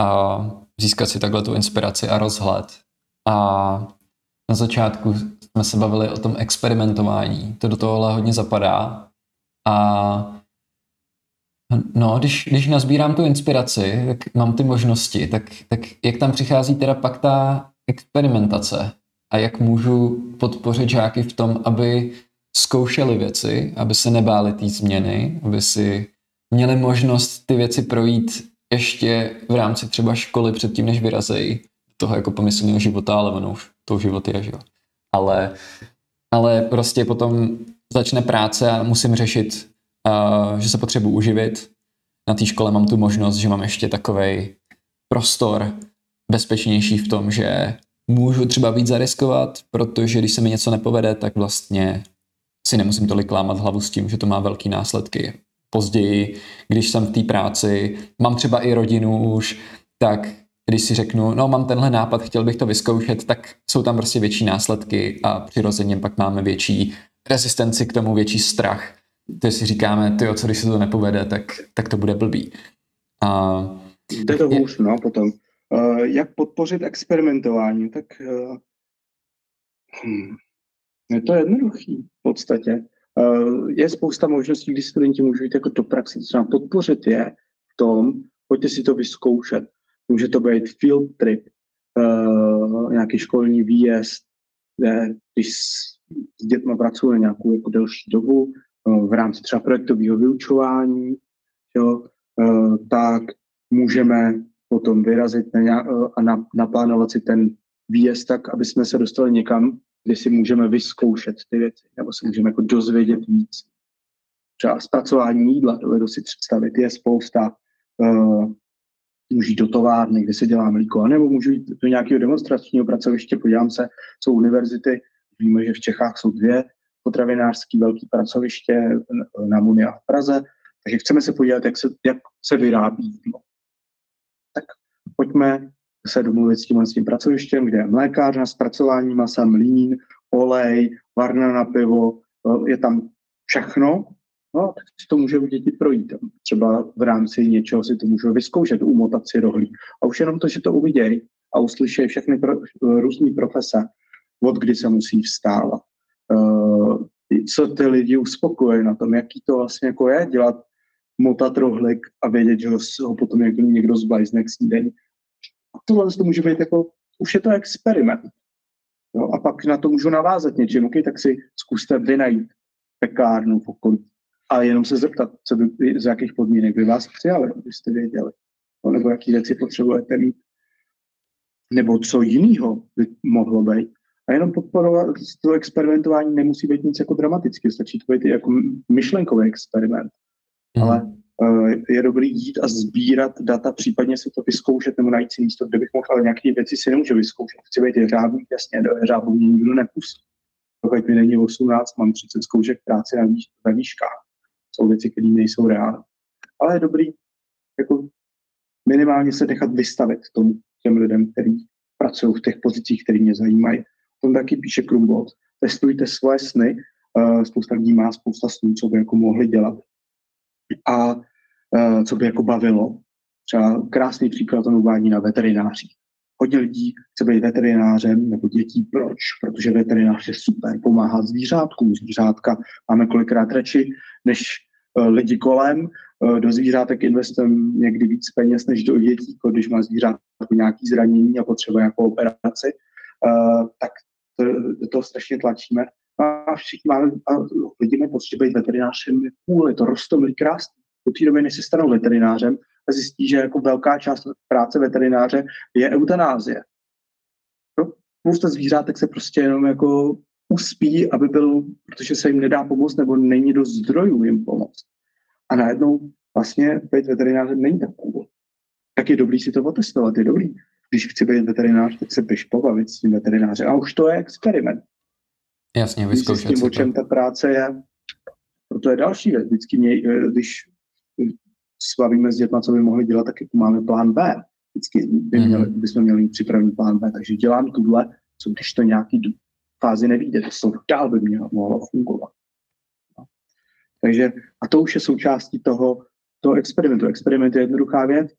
[SPEAKER 2] a získat si takhle tu inspiraci a rozhled. A na začátku jsme se bavili o tom experimentování. To do tohohle hodně zapadá. A no, když, když nazbírám tu inspiraci, tak mám ty možnosti, tak, tak jak tam přichází teda pak ta experimentace a jak můžu podpořit žáky v tom, aby zkoušeli věci, aby se nebáli té změny, aby si měli možnost ty věci projít ještě v rámci třeba školy předtím, než vyrazejí toho jako pomyslného života, ale ono už to život je, že jo. Ale, ale prostě potom začne práce a musím řešit, uh, že se potřebuji uživit. Na té škole mám tu možnost, že mám ještě takový prostor bezpečnější v tom, že můžu třeba víc zariskovat, protože když se mi něco nepovede, tak vlastně si nemusím tolik lámat hlavu s tím, že to má velký následky. Později, když jsem v té práci, mám třeba i rodinu už, tak když si řeknu, no mám tenhle nápad, chtěl bych to vyzkoušet, tak jsou tam prostě větší následky a přirozeně pak máme větší rezistenci k tomu, větší strach. To si říkáme, ty co když se to nepovede, tak, tak to bude blbý. A,
[SPEAKER 3] Jde to hůř, no, potom. Uh, jak podpořit experimentování? Tak uh, hm, je to jednoduchý v podstatě. Uh, je spousta možností, kdy studenti můžou jít jako do praxe. Třeba podpořit je v tom, pojďte si to vyzkoušet. Může to být field trip, nějaký školní výjezd, kde, když s dětmi pracuje nějakou jako delší dobu v rámci třeba projektového vyučování, jo, tak můžeme potom vyrazit na, a na, naplánovat si ten výjezd tak, aby jsme se dostali někam, kde si můžeme vyzkoušet ty věci, nebo se můžeme jako dozvědět víc. Třeba zpracování jídla, dovedu si představit, je spousta uh, můžu jít do továrny, kde se dělá mlíko, nebo můžu jít do nějakého demonstračního pracoviště, podívám se, jsou univerzity, víme, že v Čechách jsou dvě potravinářské velké pracoviště na Muni a v Praze, takže chceme se podívat, jak se, jak se vyrábí jídlo. Pojďme se domluvit s tímhle s tím pracovištěm, kde je mlékárna, zpracování masa, mlín, olej, varna na pivo, je tam všechno, No, tak si to může u dětí projít. Třeba v rámci něčeho si to můžou vyzkoušet, umotat si rohlí. A už jenom to, že to uvidějí a uslyšejí všechny pro, různé profese, od kdy se musí vstávat. Uh, co ty lidi uspokojí na tom, jaký to vlastně jako je dělat, motat rohlík a vědět, že ho potom jako někdo zblajzne k snídení. A tohle to může být jako, už je to experiment. Jo, a pak na to můžu navázat něčím, okay, tak si zkuste vy najít pekárnu v okolí a jenom se zeptat, co by, z jakých podmínek by vás přijali, abyste věděli. no, nebo jaký věci potřebujete mít, nebo co jiného by mohlo být. A jenom podporovat to experimentování nemusí být nic jako dramatické, stačí to být jako myšlenkový experiment. Mm. Ale je dobrý jít a sbírat data, případně si to vyzkoušet nebo najít si místo, kde bych mohl, ale nějaké věci si nemůžu vyzkoušet. Chci být jeřábník, jasně, do jeřábu mě nikdo nepustí. Pokud mi není 18, mám 30 zkoušek práce na, výš, na výškách. Jsou věci, které nejsou reálné. Ale je dobrý jako minimálně se nechat vystavit tomu těm lidem, kteří pracují v těch pozicích, které mě zajímají. Tom taky píše Krumbot. Testujte svoje sny. Uh, spousta lidí má spousta snů, co by jako mohli dělat. A uh, co by jako bavilo. Třeba krásný příklad on uvádí na veterinářích. Hodně lidí chce být veterinářem nebo dětí. Proč? Protože veterinář je super, pomáhá zvířátkům. Zvířátka máme kolikrát radši než uh, lidi kolem. Uh, do zvířátek investujeme někdy víc peněz než do dětí, jako když má zvířátko nějaký zranění a potřebuje jako operaci. Uh, tak to, toho strašně tlačíme. A všichni máme, a lidi mají pocit, že být veterinářem je cool, je to rostomilý krásný. Do té doby, než se stanou veterinářem, a zjistí, že jako velká část práce veterináře je eutanázie. No, spousta zvířátek se prostě jenom jako uspí, aby byl, protože se jim nedá pomoct, nebo není dost zdrojů jim pomoct. A najednou vlastně být veterinářem není tak cool. Tak je dobrý si to otestovat, je dobrý když chci být veterinář, tak se běž pobavit s tím veterinářem. A už to je experiment.
[SPEAKER 2] Jasně, vyzkoušet
[SPEAKER 3] s tím, o čem ta práce je. Proto je další věc. Vždycky mě, eh, když slavíme s dětma, co by mohli dělat, tak jako máme plán B. Vždycky by mhm. měli, bychom měli připravený plán B. Takže dělám tuhle, co když to nějaký fázi nevíde, to jsou dál by mělo, mohlo fungovat. No. Takže, a to už je součástí toho, toho experimentu. Experiment je jednoduchá věc.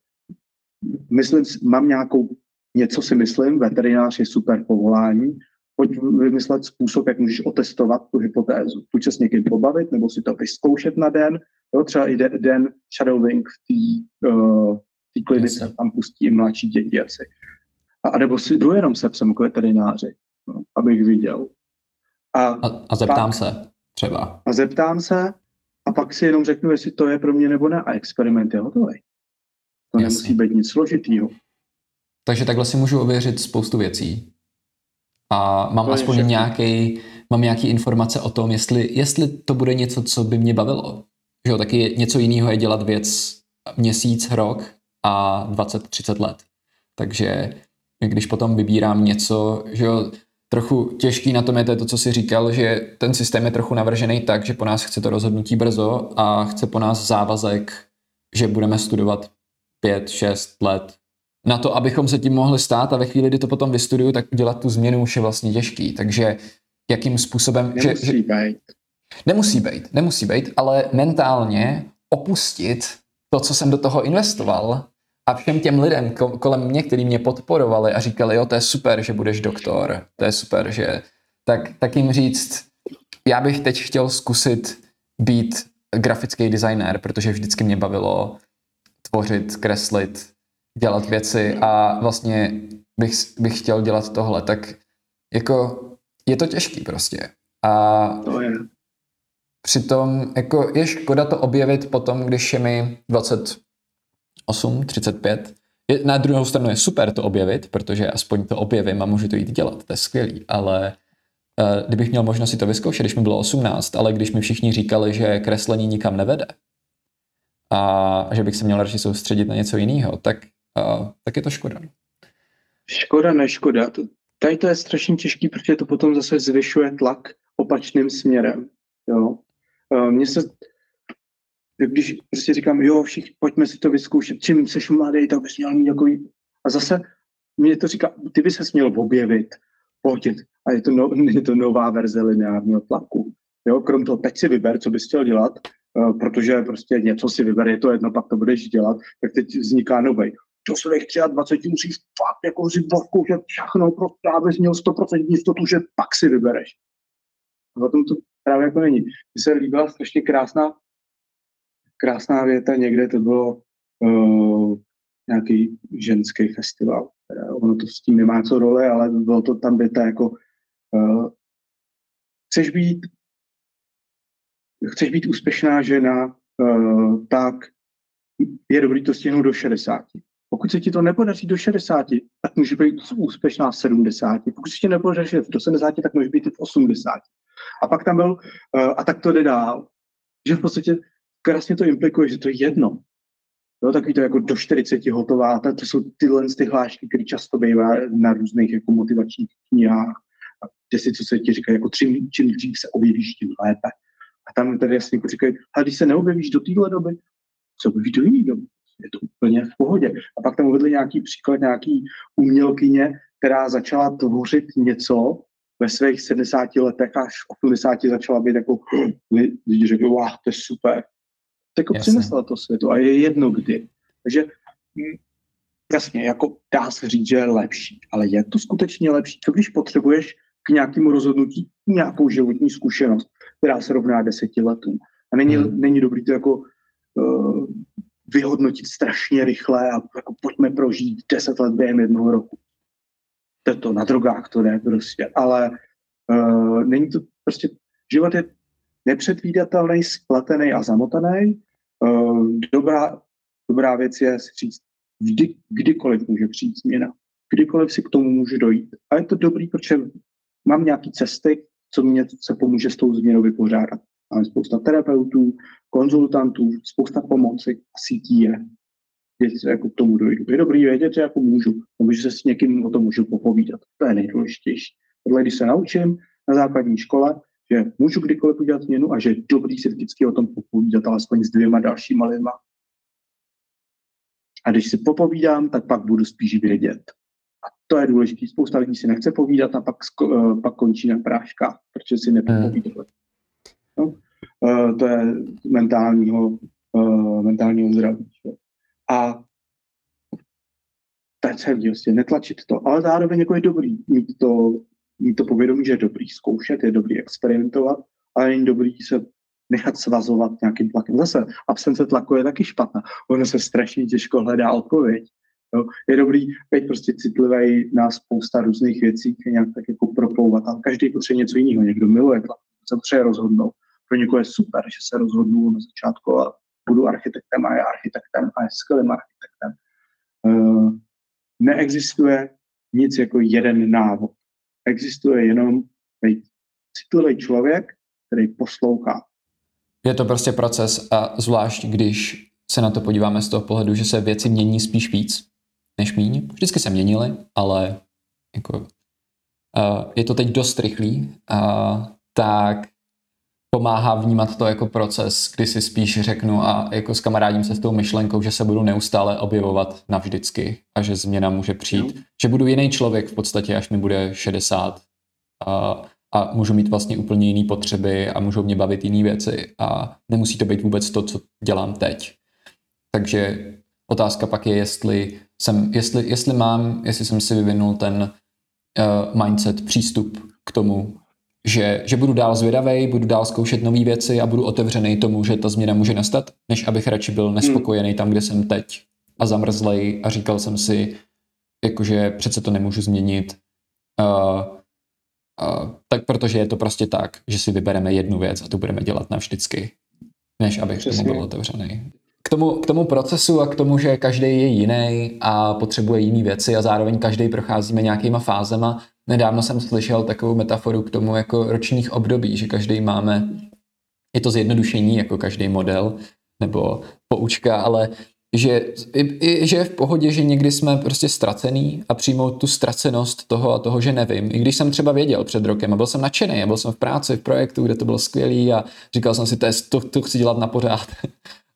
[SPEAKER 3] Myslím, mám nějakou něco si myslím, veterinář je super povolání, pojď vymyslet způsob, jak můžeš otestovat tu hypotézu. Buď se s někým pobavit, nebo si to vyzkoušet na den, jo, třeba i den shadowing v té uh, klinice, tam pustí mladší děti asi. A, a nebo si jdu jenom se psem k veterináři, no, abych viděl.
[SPEAKER 2] A, a, a zeptám pak, se třeba.
[SPEAKER 3] A zeptám se a pak si jenom řeknu, jestli to je pro mě nebo ne a experiment je hotový. To Jasně. nemusí být nic složitýho.
[SPEAKER 2] Takže takhle si můžu ověřit spoustu věcí. A mám to aspoň nějaký, mám nějaký informace o tom, jestli, jestli to bude něco, co by mě bavilo. Že jo, taky něco jiného je dělat věc měsíc, rok a 20-30 let. Takže když potom vybírám něco, že jo, trochu těžký na tom je to, co si říkal, že ten systém je trochu navržený tak, že po nás chce to rozhodnutí brzo a chce po nás závazek, že budeme studovat 5-6 let na to, abychom se tím mohli stát a ve chvíli, kdy to potom vystuduju, tak udělat tu změnu už je vlastně těžký. Takže jakým způsobem...
[SPEAKER 3] Nemusí že, být.
[SPEAKER 2] Nemusí být, nemusí být, ale mentálně opustit to, co jsem do toho investoval a všem těm lidem kolem mě, kteří mě podporovali a říkali, jo, to je super, že budeš doktor, to je super, že... Tak, tak jim říct, já bych teď chtěl zkusit být grafický designer, protože vždycky mě bavilo tvořit, kreslit, dělat věci a vlastně bych, bych chtěl dělat tohle, tak jako je to těžký prostě. A
[SPEAKER 3] to je.
[SPEAKER 2] přitom jako je škoda to objevit potom, když je mi 28, 35. Je, na druhou stranu je super to objevit, protože aspoň to objevím a můžu to jít dělat, to je skvělý, ale uh, kdybych měl možnost si to vyzkoušet, když mi bylo 18, ale když mi všichni říkali, že kreslení nikam nevede a že bych se měl radši soustředit na něco jiného, tak tak je to škoda.
[SPEAKER 3] Škoda, neškoda. To, tady to je strašně těžký, protože to potom zase zvyšuje tlak opačným směrem. Jo. Mně se, když prostě říkám, jo, všichni, pojďme si to vyzkoušet, čím seš mladý, tak bys měl mít jako... A zase mě to říká, ty by se měl objevit, pojď, a je to, no, je to nová verze lineárního tlaku. Jo, krom toho, teď si vyber, co bys chtěl dělat, protože prostě něco si vyber, je to jedno, pak to budeš dělat, tak teď vzniká nový do svých 23 musíš fakt jako si že všechno, prostě abys měl 100% jistotu, že pak si vybereš. A o tom to právě jako není. Mně se líbila strašně krásná, krásná věta někde, to bylo uh, nějaký ženský festival. Ono to s tím nemá co role, ale bylo to tam věta jako uh, chceš být chceš být úspěšná žena, uh, tak je dobrý to stihnout do 60 Pokud se ti to nepodaří do 60, tak může být úspěšná v 70. Pokud se ti nepodaří do 70, tak může být i v 80. A pak tam byl, uh, a tak to jde dál. Že v podstatě krásně to implikuje, že to je jedno. Jo, takový to jako do 40 hotová, to, to jsou tyhle ty hlášky, které často bývá na různých jako motivačních knihách, a kde si, co se ti říká, jako čím, čím dřív se objevíš, tím lépe. A tam tady jasně říkají, a když se neobjevíš do téhle doby, co objeví do jiné doby. Je to úplně v pohodě. A pak tam uvedli nějaký příklad nějaký umělkyně, která začala tvořit něco ve svých 70 letech až 80 začala být jako, lidi řekli, wow, to je super. Jako přinesla to světu a je jedno kdy. Takže hm, jasně, jako dá se říct, že je lepší, ale je to skutečně lepší, co když potřebuješ k nějakému rozhodnutí nějakou životní zkušenost, která se rovná deseti letům. A není, hmm. není dobrý to jako uh, vyhodnotit strašně rychle a jako pojďme prožít deset let během jednoho roku. To je to, na drogách to ne prostě, ale uh, není to prostě, život je nepředvídatelný, splatený a zamotaný. Uh, dobrá, dobrá věc je si říct, vždy, kdykoliv může přijít změna. Kdykoliv si k tomu může dojít. A je to dobrý, protože mám nějaké cesty, co mě se pomůže s tou změnou vypořádat. Máme spousta terapeutů, konzultantů, spousta pomoci a sítí je. Že jako k tomu dojdu. Je dobrý vědět, že jako můžu, nebo že se s někým o tom můžu popovídat. To je nejdůležitější. Tohle, když se naučím na základní škole, že můžu kdykoliv udělat změnu a že je dobrý si vždycky o tom popovídat alespoň s dvěma dalšíma lidma. A když si popovídám, tak pak budu spíš vědět. A to je důležité. Spousta lidí si nechce povídat a pak, uh, pak končí na práškách, protože si nepopovídali. No, to je mentálního, uh, mentálního zdraví. A to je celý, vlastně netlačit to, ale zároveň jako je dobrý mít to, mít to povědomí, že je dobrý zkoušet, je dobrý experimentovat, ale není dobrý se nechat svazovat nějakým tlakem. Zase absence tlaku je taky špatná. Ono se strašně těžko hledá odpověď. Jo. Je dobrý být prostě citlivý na spousta různých věcí, nějak tak jako proplouvat, ale každý potřebuje něco jiného. Někdo miluje tlak, se potřebuje rozhodnout. Pro někoho je super, že se rozhodnu na začátku a budu architektem a je architektem a je skvělým architektem. Uh, neexistuje nic jako jeden návod. Existuje jenom citlivý člověk, který poslouchá.
[SPEAKER 2] Je to prostě proces a zvlášť, když se na to podíváme z toho pohledu, že se věci mění spíš víc než míň. Vždycky se měnily, ale jako, uh, je to teď dost rychlý, uh, tak pomáhá vnímat to jako proces, kdy si spíš řeknu a jako s kamarádím se s tou myšlenkou, že se budu neustále objevovat navždycky a že změna může přijít. No. Že budu jiný člověk v podstatě, až mi bude 60 a, a můžu mít vlastně úplně jiné potřeby a můžou mě bavit jiné věci a nemusí to být vůbec to, co dělám teď. Takže otázka pak je, jestli, jsem, jestli, jestli mám, jestli jsem si vyvinul ten uh, mindset, přístup k tomu, že, že budu dál zvědavý, budu dál zkoušet nové věci a budu otevřený tomu, že ta změna může nastat, než abych radši byl nespokojený tam, kde jsem teď a zamrzlej a říkal jsem si, jakože přece to nemůžu změnit. Uh, uh, tak protože je to prostě tak, že si vybereme jednu věc a tu budeme dělat navždycky, než abych Přesně. tomu byl otevřený. K tomu, k tomu procesu a k tomu, že každý je jiný a potřebuje jiné věci a zároveň každý procházíme nějakýma fázema, Nedávno jsem slyšel takovou metaforu k tomu jako ročních období, že každý máme, je to zjednodušení jako každý model nebo poučka, ale že, že je v pohodě, že někdy jsme prostě ztracený a přijmout tu ztracenost toho a toho, že nevím. I když jsem třeba věděl před rokem a byl jsem nadšený a byl jsem v práci, v projektu, kde to bylo skvělý a říkal jsem si, to, je, to, to chci dělat na pořád.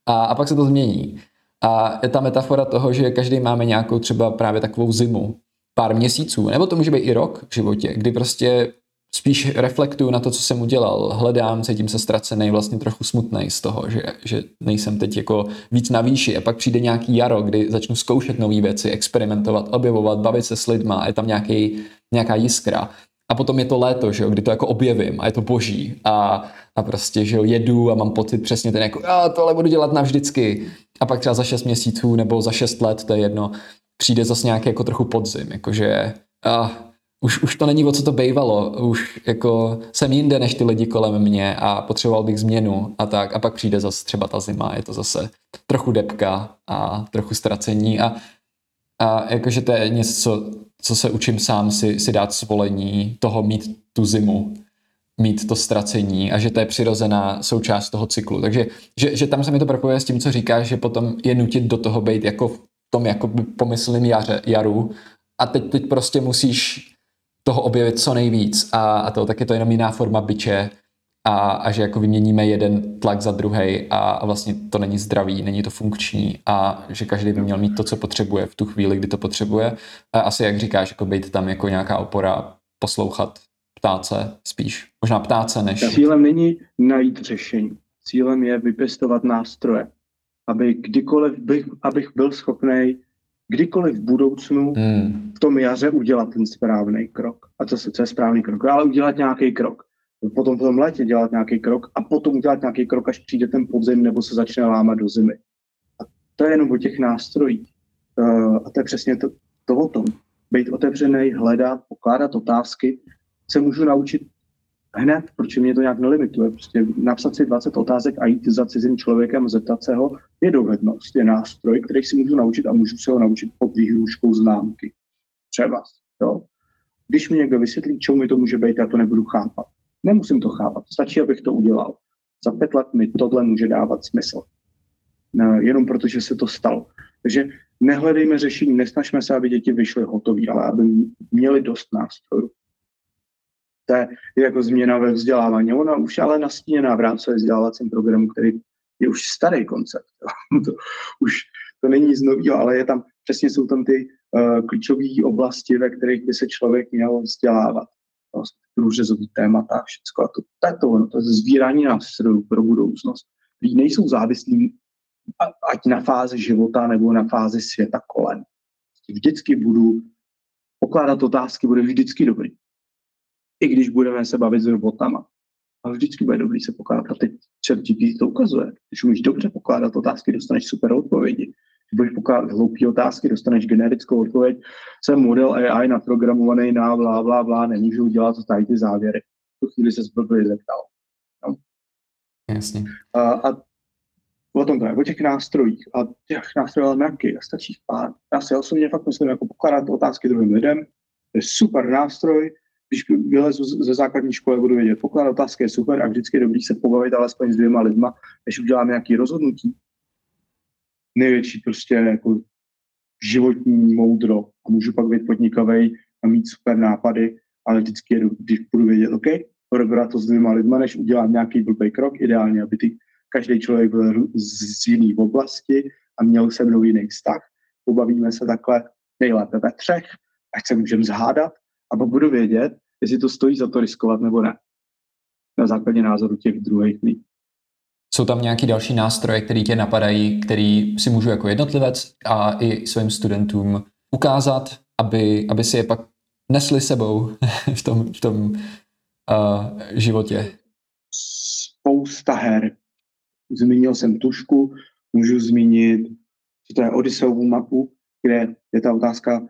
[SPEAKER 2] A, a pak se to změní. A je ta metafora toho, že každý máme nějakou třeba právě takovou zimu, pár měsíců, nebo to může být i rok v životě, kdy prostě spíš reflektuju na to, co jsem udělal, hledám, cítím se ztracený, vlastně trochu smutný z toho, že, že nejsem teď jako víc na výši a pak přijde nějaký jaro, kdy začnu zkoušet nové věci, experimentovat, objevovat, bavit se s lidma, je tam nějaký, nějaká jiskra. A potom je to léto, že jo, kdy to jako objevím a je to boží a, a prostě, že jo, jedu a mám pocit přesně ten jako, a tohle budu dělat navždycky. A pak třeba za 6 měsíců nebo za 6 let, to je jedno, přijde zase nějaký jako trochu podzim, jakože uh, už, už to není o co to bejvalo, už jako jsem jinde než ty lidi kolem mě a potřeboval bych změnu a tak a pak přijde zase třeba ta zima, je to zase trochu depka a trochu ztracení a A jakože to je něco, co se učím sám si, si dát svolení toho mít tu zimu, mít to ztracení a že to je přirozená součást toho cyklu. Takže že, že tam se mi to propojuje s tím, co říkáš, že potom je nutit do toho být jako tom jako pomyslným jaře, jaru a teď, teď prostě musíš toho objevit co nejvíc a, a to tak je to jenom jiná forma byče a, a že jako vyměníme jeden tlak za druhý a, a vlastně to není zdravý, není to funkční a že každý by měl mít to, co potřebuje v tu chvíli, kdy to potřebuje. A asi jak říkáš, jako být tam jako nějaká opora, poslouchat, ptát se spíš. Možná ptát se než...
[SPEAKER 3] Cílem není najít řešení. Cílem je vypěstovat nástroje, aby kdykoliv bych, abych byl schopný kdykoliv v budoucnu hmm. v tom jaře udělat ten správný krok. A co, co je správný krok? Ale udělat nějaký krok. Potom v tom létě dělat nějaký krok a potom udělat nějaký krok, až přijde ten podzim nebo se začne lámat do zimy. A to je jenom o těch nástrojích. Uh, a to je přesně to, to o tom. Být otevřený, hledat, pokládat otázky, se můžu naučit hned, protože mě to nějak nelimituje. Prostě napsat si 20 otázek a jít za cizím člověkem zeptat se ho je dovednost, je nástroj, který si můžu naučit a můžu se ho naučit pod výhruškou známky. Třeba. Jo? Když mi někdo vysvětlí, čemu mi to může být, já to nebudu chápat. Nemusím to chápat, stačí, abych to udělal. Za pět let mi tohle může dávat smysl. No, jenom protože se to stalo. Takže nehledejme řešení, nesnažme se, aby děti vyšly hotové, ale aby měli dost nástrojů to je jako změna ve vzdělávání. Ona už ale nastíněná v rámci vzdělávacím programu, který je už starý koncept. to, už to není nic nového, ale je tam, přesně jsou tam ty uh, klíčové oblasti, ve kterých by se člověk měl vzdělávat. To průřezový témata, všechno. A to, to je to, ono, to je sbírání nástrojů pro budoucnost, který nejsou závislí ať na fázi života nebo na fázi světa kolem. Vždycky budu pokládat otázky, bude vždycky dobrý i když budeme se bavit s robotama. Ale vždycky bude dobrý se pokládat. A teď chat GPT to ukazuje. Když umíš dobře pokládat otázky, dostaneš super odpovědi. Když budeš pokládat hloupé otázky, dostaneš generickou odpověď. Jsem model AI naprogramovaný na blá, blá, blá, nemůžu udělat tady ty závěry. V tu chvíli se zblbě zeptal.
[SPEAKER 2] No. Jasně.
[SPEAKER 3] A, a o tom to je, o těch nástrojích. A těch nástrojů ale mraky, a stačí pár. Já si osobně fakt myslím, jako pokládat otázky druhým lidem, to je super nástroj, když vylezu ze základní školy, budu vědět, poklad otázky je super a vždycky je dobrý se pobavit alespoň s dvěma lidma, než udělám nějaký rozhodnutí. Největší prostě jako životní moudro a můžu pak být podnikavý a mít super nápady, ale vždycky je, když budu vědět, OK, probrat to s dvěma lidma, než udělám nějaký blbý krok, ideálně, aby ty, každý člověk byl z jiný oblasti a měl se mnou jiný vztah. Pobavíme se takhle nejlépe ve třech, ať se můžeme zhádat, a pak budu vědět, jestli to stojí za to riskovat nebo ne. Na základě názoru těch druhých lidí.
[SPEAKER 2] Jsou tam nějaký další nástroje, které tě napadají, který si můžu jako jednotlivec a i svým studentům ukázat, aby, aby si je pak nesli sebou v tom, v tom uh, životě?
[SPEAKER 3] Spousta her. Zmínil jsem tušku, můžu zmínit, co to je Odysseovu mapu, kde je ta otázka,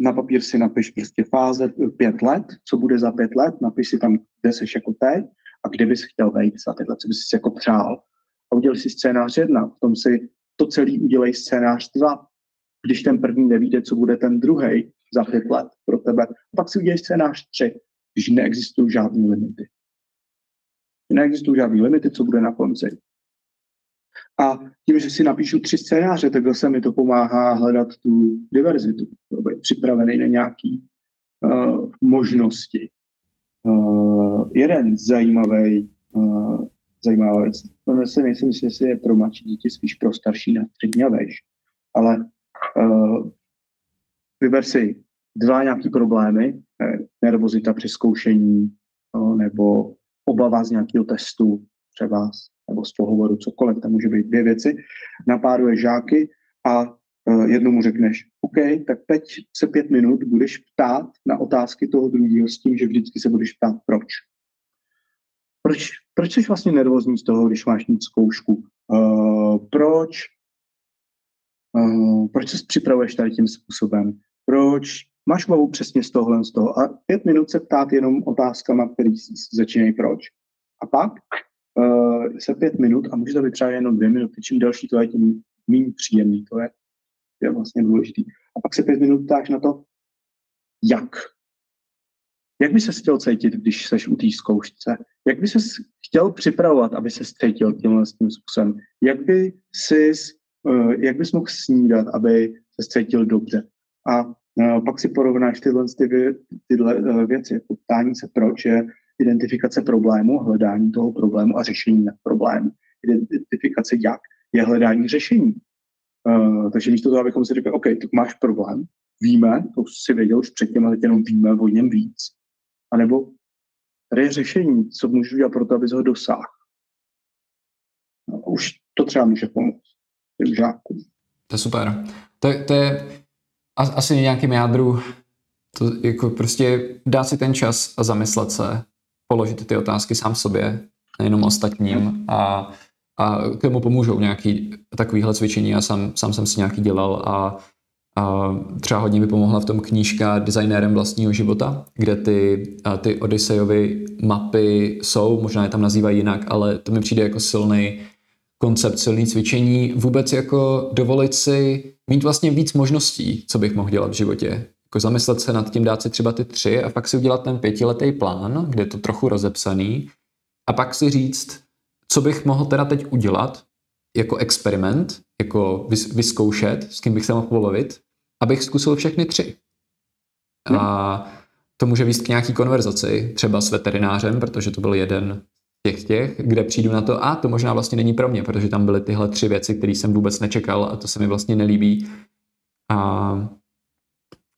[SPEAKER 3] na papír si napiš prostě fáze pět let, co bude za pět let, napiš si tam, kde jsi jako teď a kde bys chtěl vejít za tyhle, co bys si jako přál. A udělej si scénář jedna, v tom si to celý udělej scénář dva. Když ten první nevíde, co bude ten druhý za pět let pro tebe, a pak si udělej scénář tři, když neexistují žádné limity. Neexistují žádné limity, co bude na konci. A tím, že si napíšu tři scénáře, tak zase mi to pomáhá hledat tu diverzitu, být připravený na nějaké uh, možnosti. Uh, jeden zajímavý, uh, zajímavá věc, to se nejsem si, jestli je pro mladší děti, spíš pro starší na střední a veš, ale uh, vyber si dva nějaký problémy, nervozita při zkoušení, uh, nebo obava z nějakého testu třeba nebo z pohovoru, cokoliv, tam může být dvě věci, napáruje žáky a uh, jednomu řekneš, OK, tak teď se pět minut budeš ptát na otázky toho druhého s tím, že vždycky se budeš ptát, proč. Proč, proč jsi vlastně nervózní z toho, když máš mít zkoušku? Uh, proč uh, proč se připravuješ tady tím způsobem? Proč máš obavu přesně z tohohle z toho? A pět minut se ptát jenom otázkama, které začínají proč. A pak uh, se pět minut a může to být třeba jenom dvě minuty. Čím delší to je, tím méně příjemný to je. To je vlastně důležitý. A pak se pět minut ptáš na to, jak. Jak by se chtěl cítit, když seš u té zkoušce? Jak by se chtěl připravovat, aby se cítil tímhle tím způsobem? Jak by si, eh, jak bys mohl snídat, aby se cítil dobře? A eh, pak si porovnáš tyhle, ty, tyhle věci, ptání se proč je identifikace problému, hledání toho problému a řešení problému. Identifikace jak je hledání řešení. Uh, takže místo toho, abychom si řekli, OK, tak máš problém, víme, to si věděl už předtím, ale jenom víme o něm víc. A nebo tady je řešení, co můžu dělat pro to, abys ho dosáhl. No, už to třeba může pomoct těm žákům.
[SPEAKER 2] To je super. To, to je asi nějakým jádru to jako prostě dát si ten čas a zamyslet se, položit ty otázky sám sobě, nejenom ostatním a, a k tomu pomůžou nějaký takovýhle cvičení. Já sám, sám jsem si nějaký dělal a, a třeba hodně mi pomohla v tom knížka Designérem vlastního života, kde ty, ty Odysseyovy mapy jsou, možná je tam nazývají jinak, ale to mi přijde jako silný koncept, silný cvičení, vůbec jako dovolit si mít vlastně víc možností, co bych mohl dělat v životě jako zamyslet se nad tím, dát si třeba ty tři a pak si udělat ten pětiletý plán, kde je to trochu rozepsaný a pak si říct, co bych mohl teda teď udělat jako experiment, jako vyzkoušet, s kým bych se mohl polovit, abych zkusil všechny tři. Hmm. A to může výst k nějaký konverzaci, třeba s veterinářem, protože to byl jeden těch těch, kde přijdu na to, a to možná vlastně není pro mě, protože tam byly tyhle tři věci, které jsem vůbec nečekal a to se mi vlastně nelíbí. A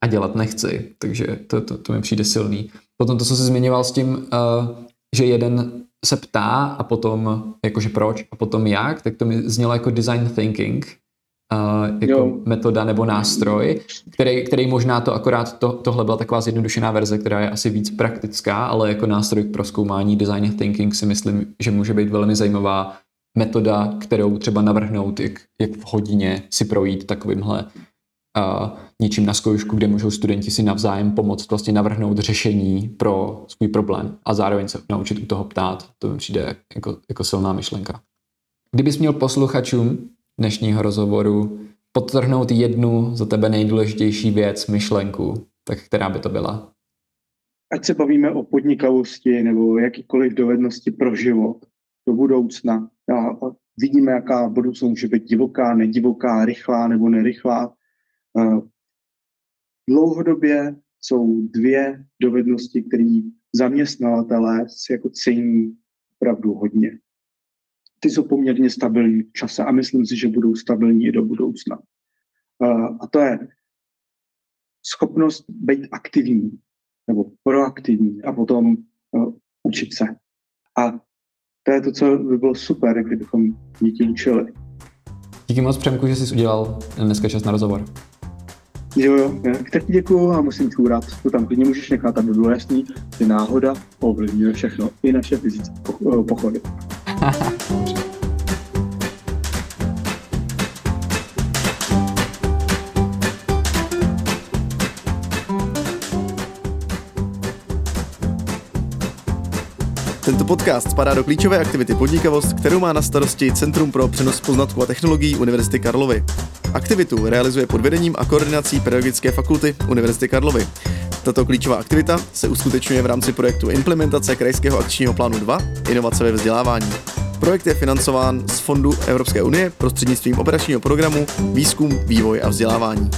[SPEAKER 2] a dělat nechci. Takže to, to, to mi přijde silný. Potom to, co jsi zmiňoval s tím, uh, že jeden se ptá a potom jakože proč a potom jak, tak to mi znělo jako design thinking, uh, jako jo. metoda nebo nástroj, který, který možná to akorát, to, tohle byla taková zjednodušená verze, která je asi víc praktická, ale jako nástroj k proskoumání design thinking si myslím, že může být velmi zajímavá metoda, kterou třeba navrhnout, jak, jak v hodině si projít takovýmhle něčím na zkoušku, kde můžou studenti si navzájem pomoct vlastně navrhnout řešení pro svůj problém a zároveň se naučit u toho ptát. To mi přijde jako, jako silná myšlenka. Kdybys měl posluchačům dnešního rozhovoru podtrhnout jednu za tebe nejdůležitější věc, myšlenku, tak která by to byla?
[SPEAKER 3] Ať se bavíme o podnikavosti nebo jakýkoliv dovednosti pro život do budoucna. A vidíme, jaká budoucnost může být divoká, nedivoká, rychlá nebo nerychlá. Dlouhodobě jsou dvě dovednosti, které zaměstnavatelé jako cení opravdu hodně. Ty jsou poměrně stabilní v čase a myslím si, že budou stabilní i do budoucna. A to je schopnost být aktivní nebo proaktivní a potom učit se. A to je to, co by bylo super, kdybychom děti učili.
[SPEAKER 2] Díky moc, Přemku, že jsi udělal dneska čas na rozhovor.
[SPEAKER 3] Jo, jo, tak ti děkuju a musím čůrat. To tam klidně můžeš nechat, aby bylo jasný, že náhoda ovlivňuje všechno, i naše fyzické pochody.
[SPEAKER 1] Tento podcast spadá do klíčové aktivity Podnikavost, kterou má na starosti Centrum pro přenos poznatků a technologií Univerzity Karlovy. Aktivitu realizuje pod vedením a koordinací Pedagogické fakulty Univerzity Karlovy. Tato klíčová aktivita se uskutečňuje v rámci projektu implementace Krajského akčního plánu 2 Inovace ve vzdělávání. Projekt je financován z Fondu Evropské unie prostřednictvím operačního programu Výzkum, vývoj a vzdělávání.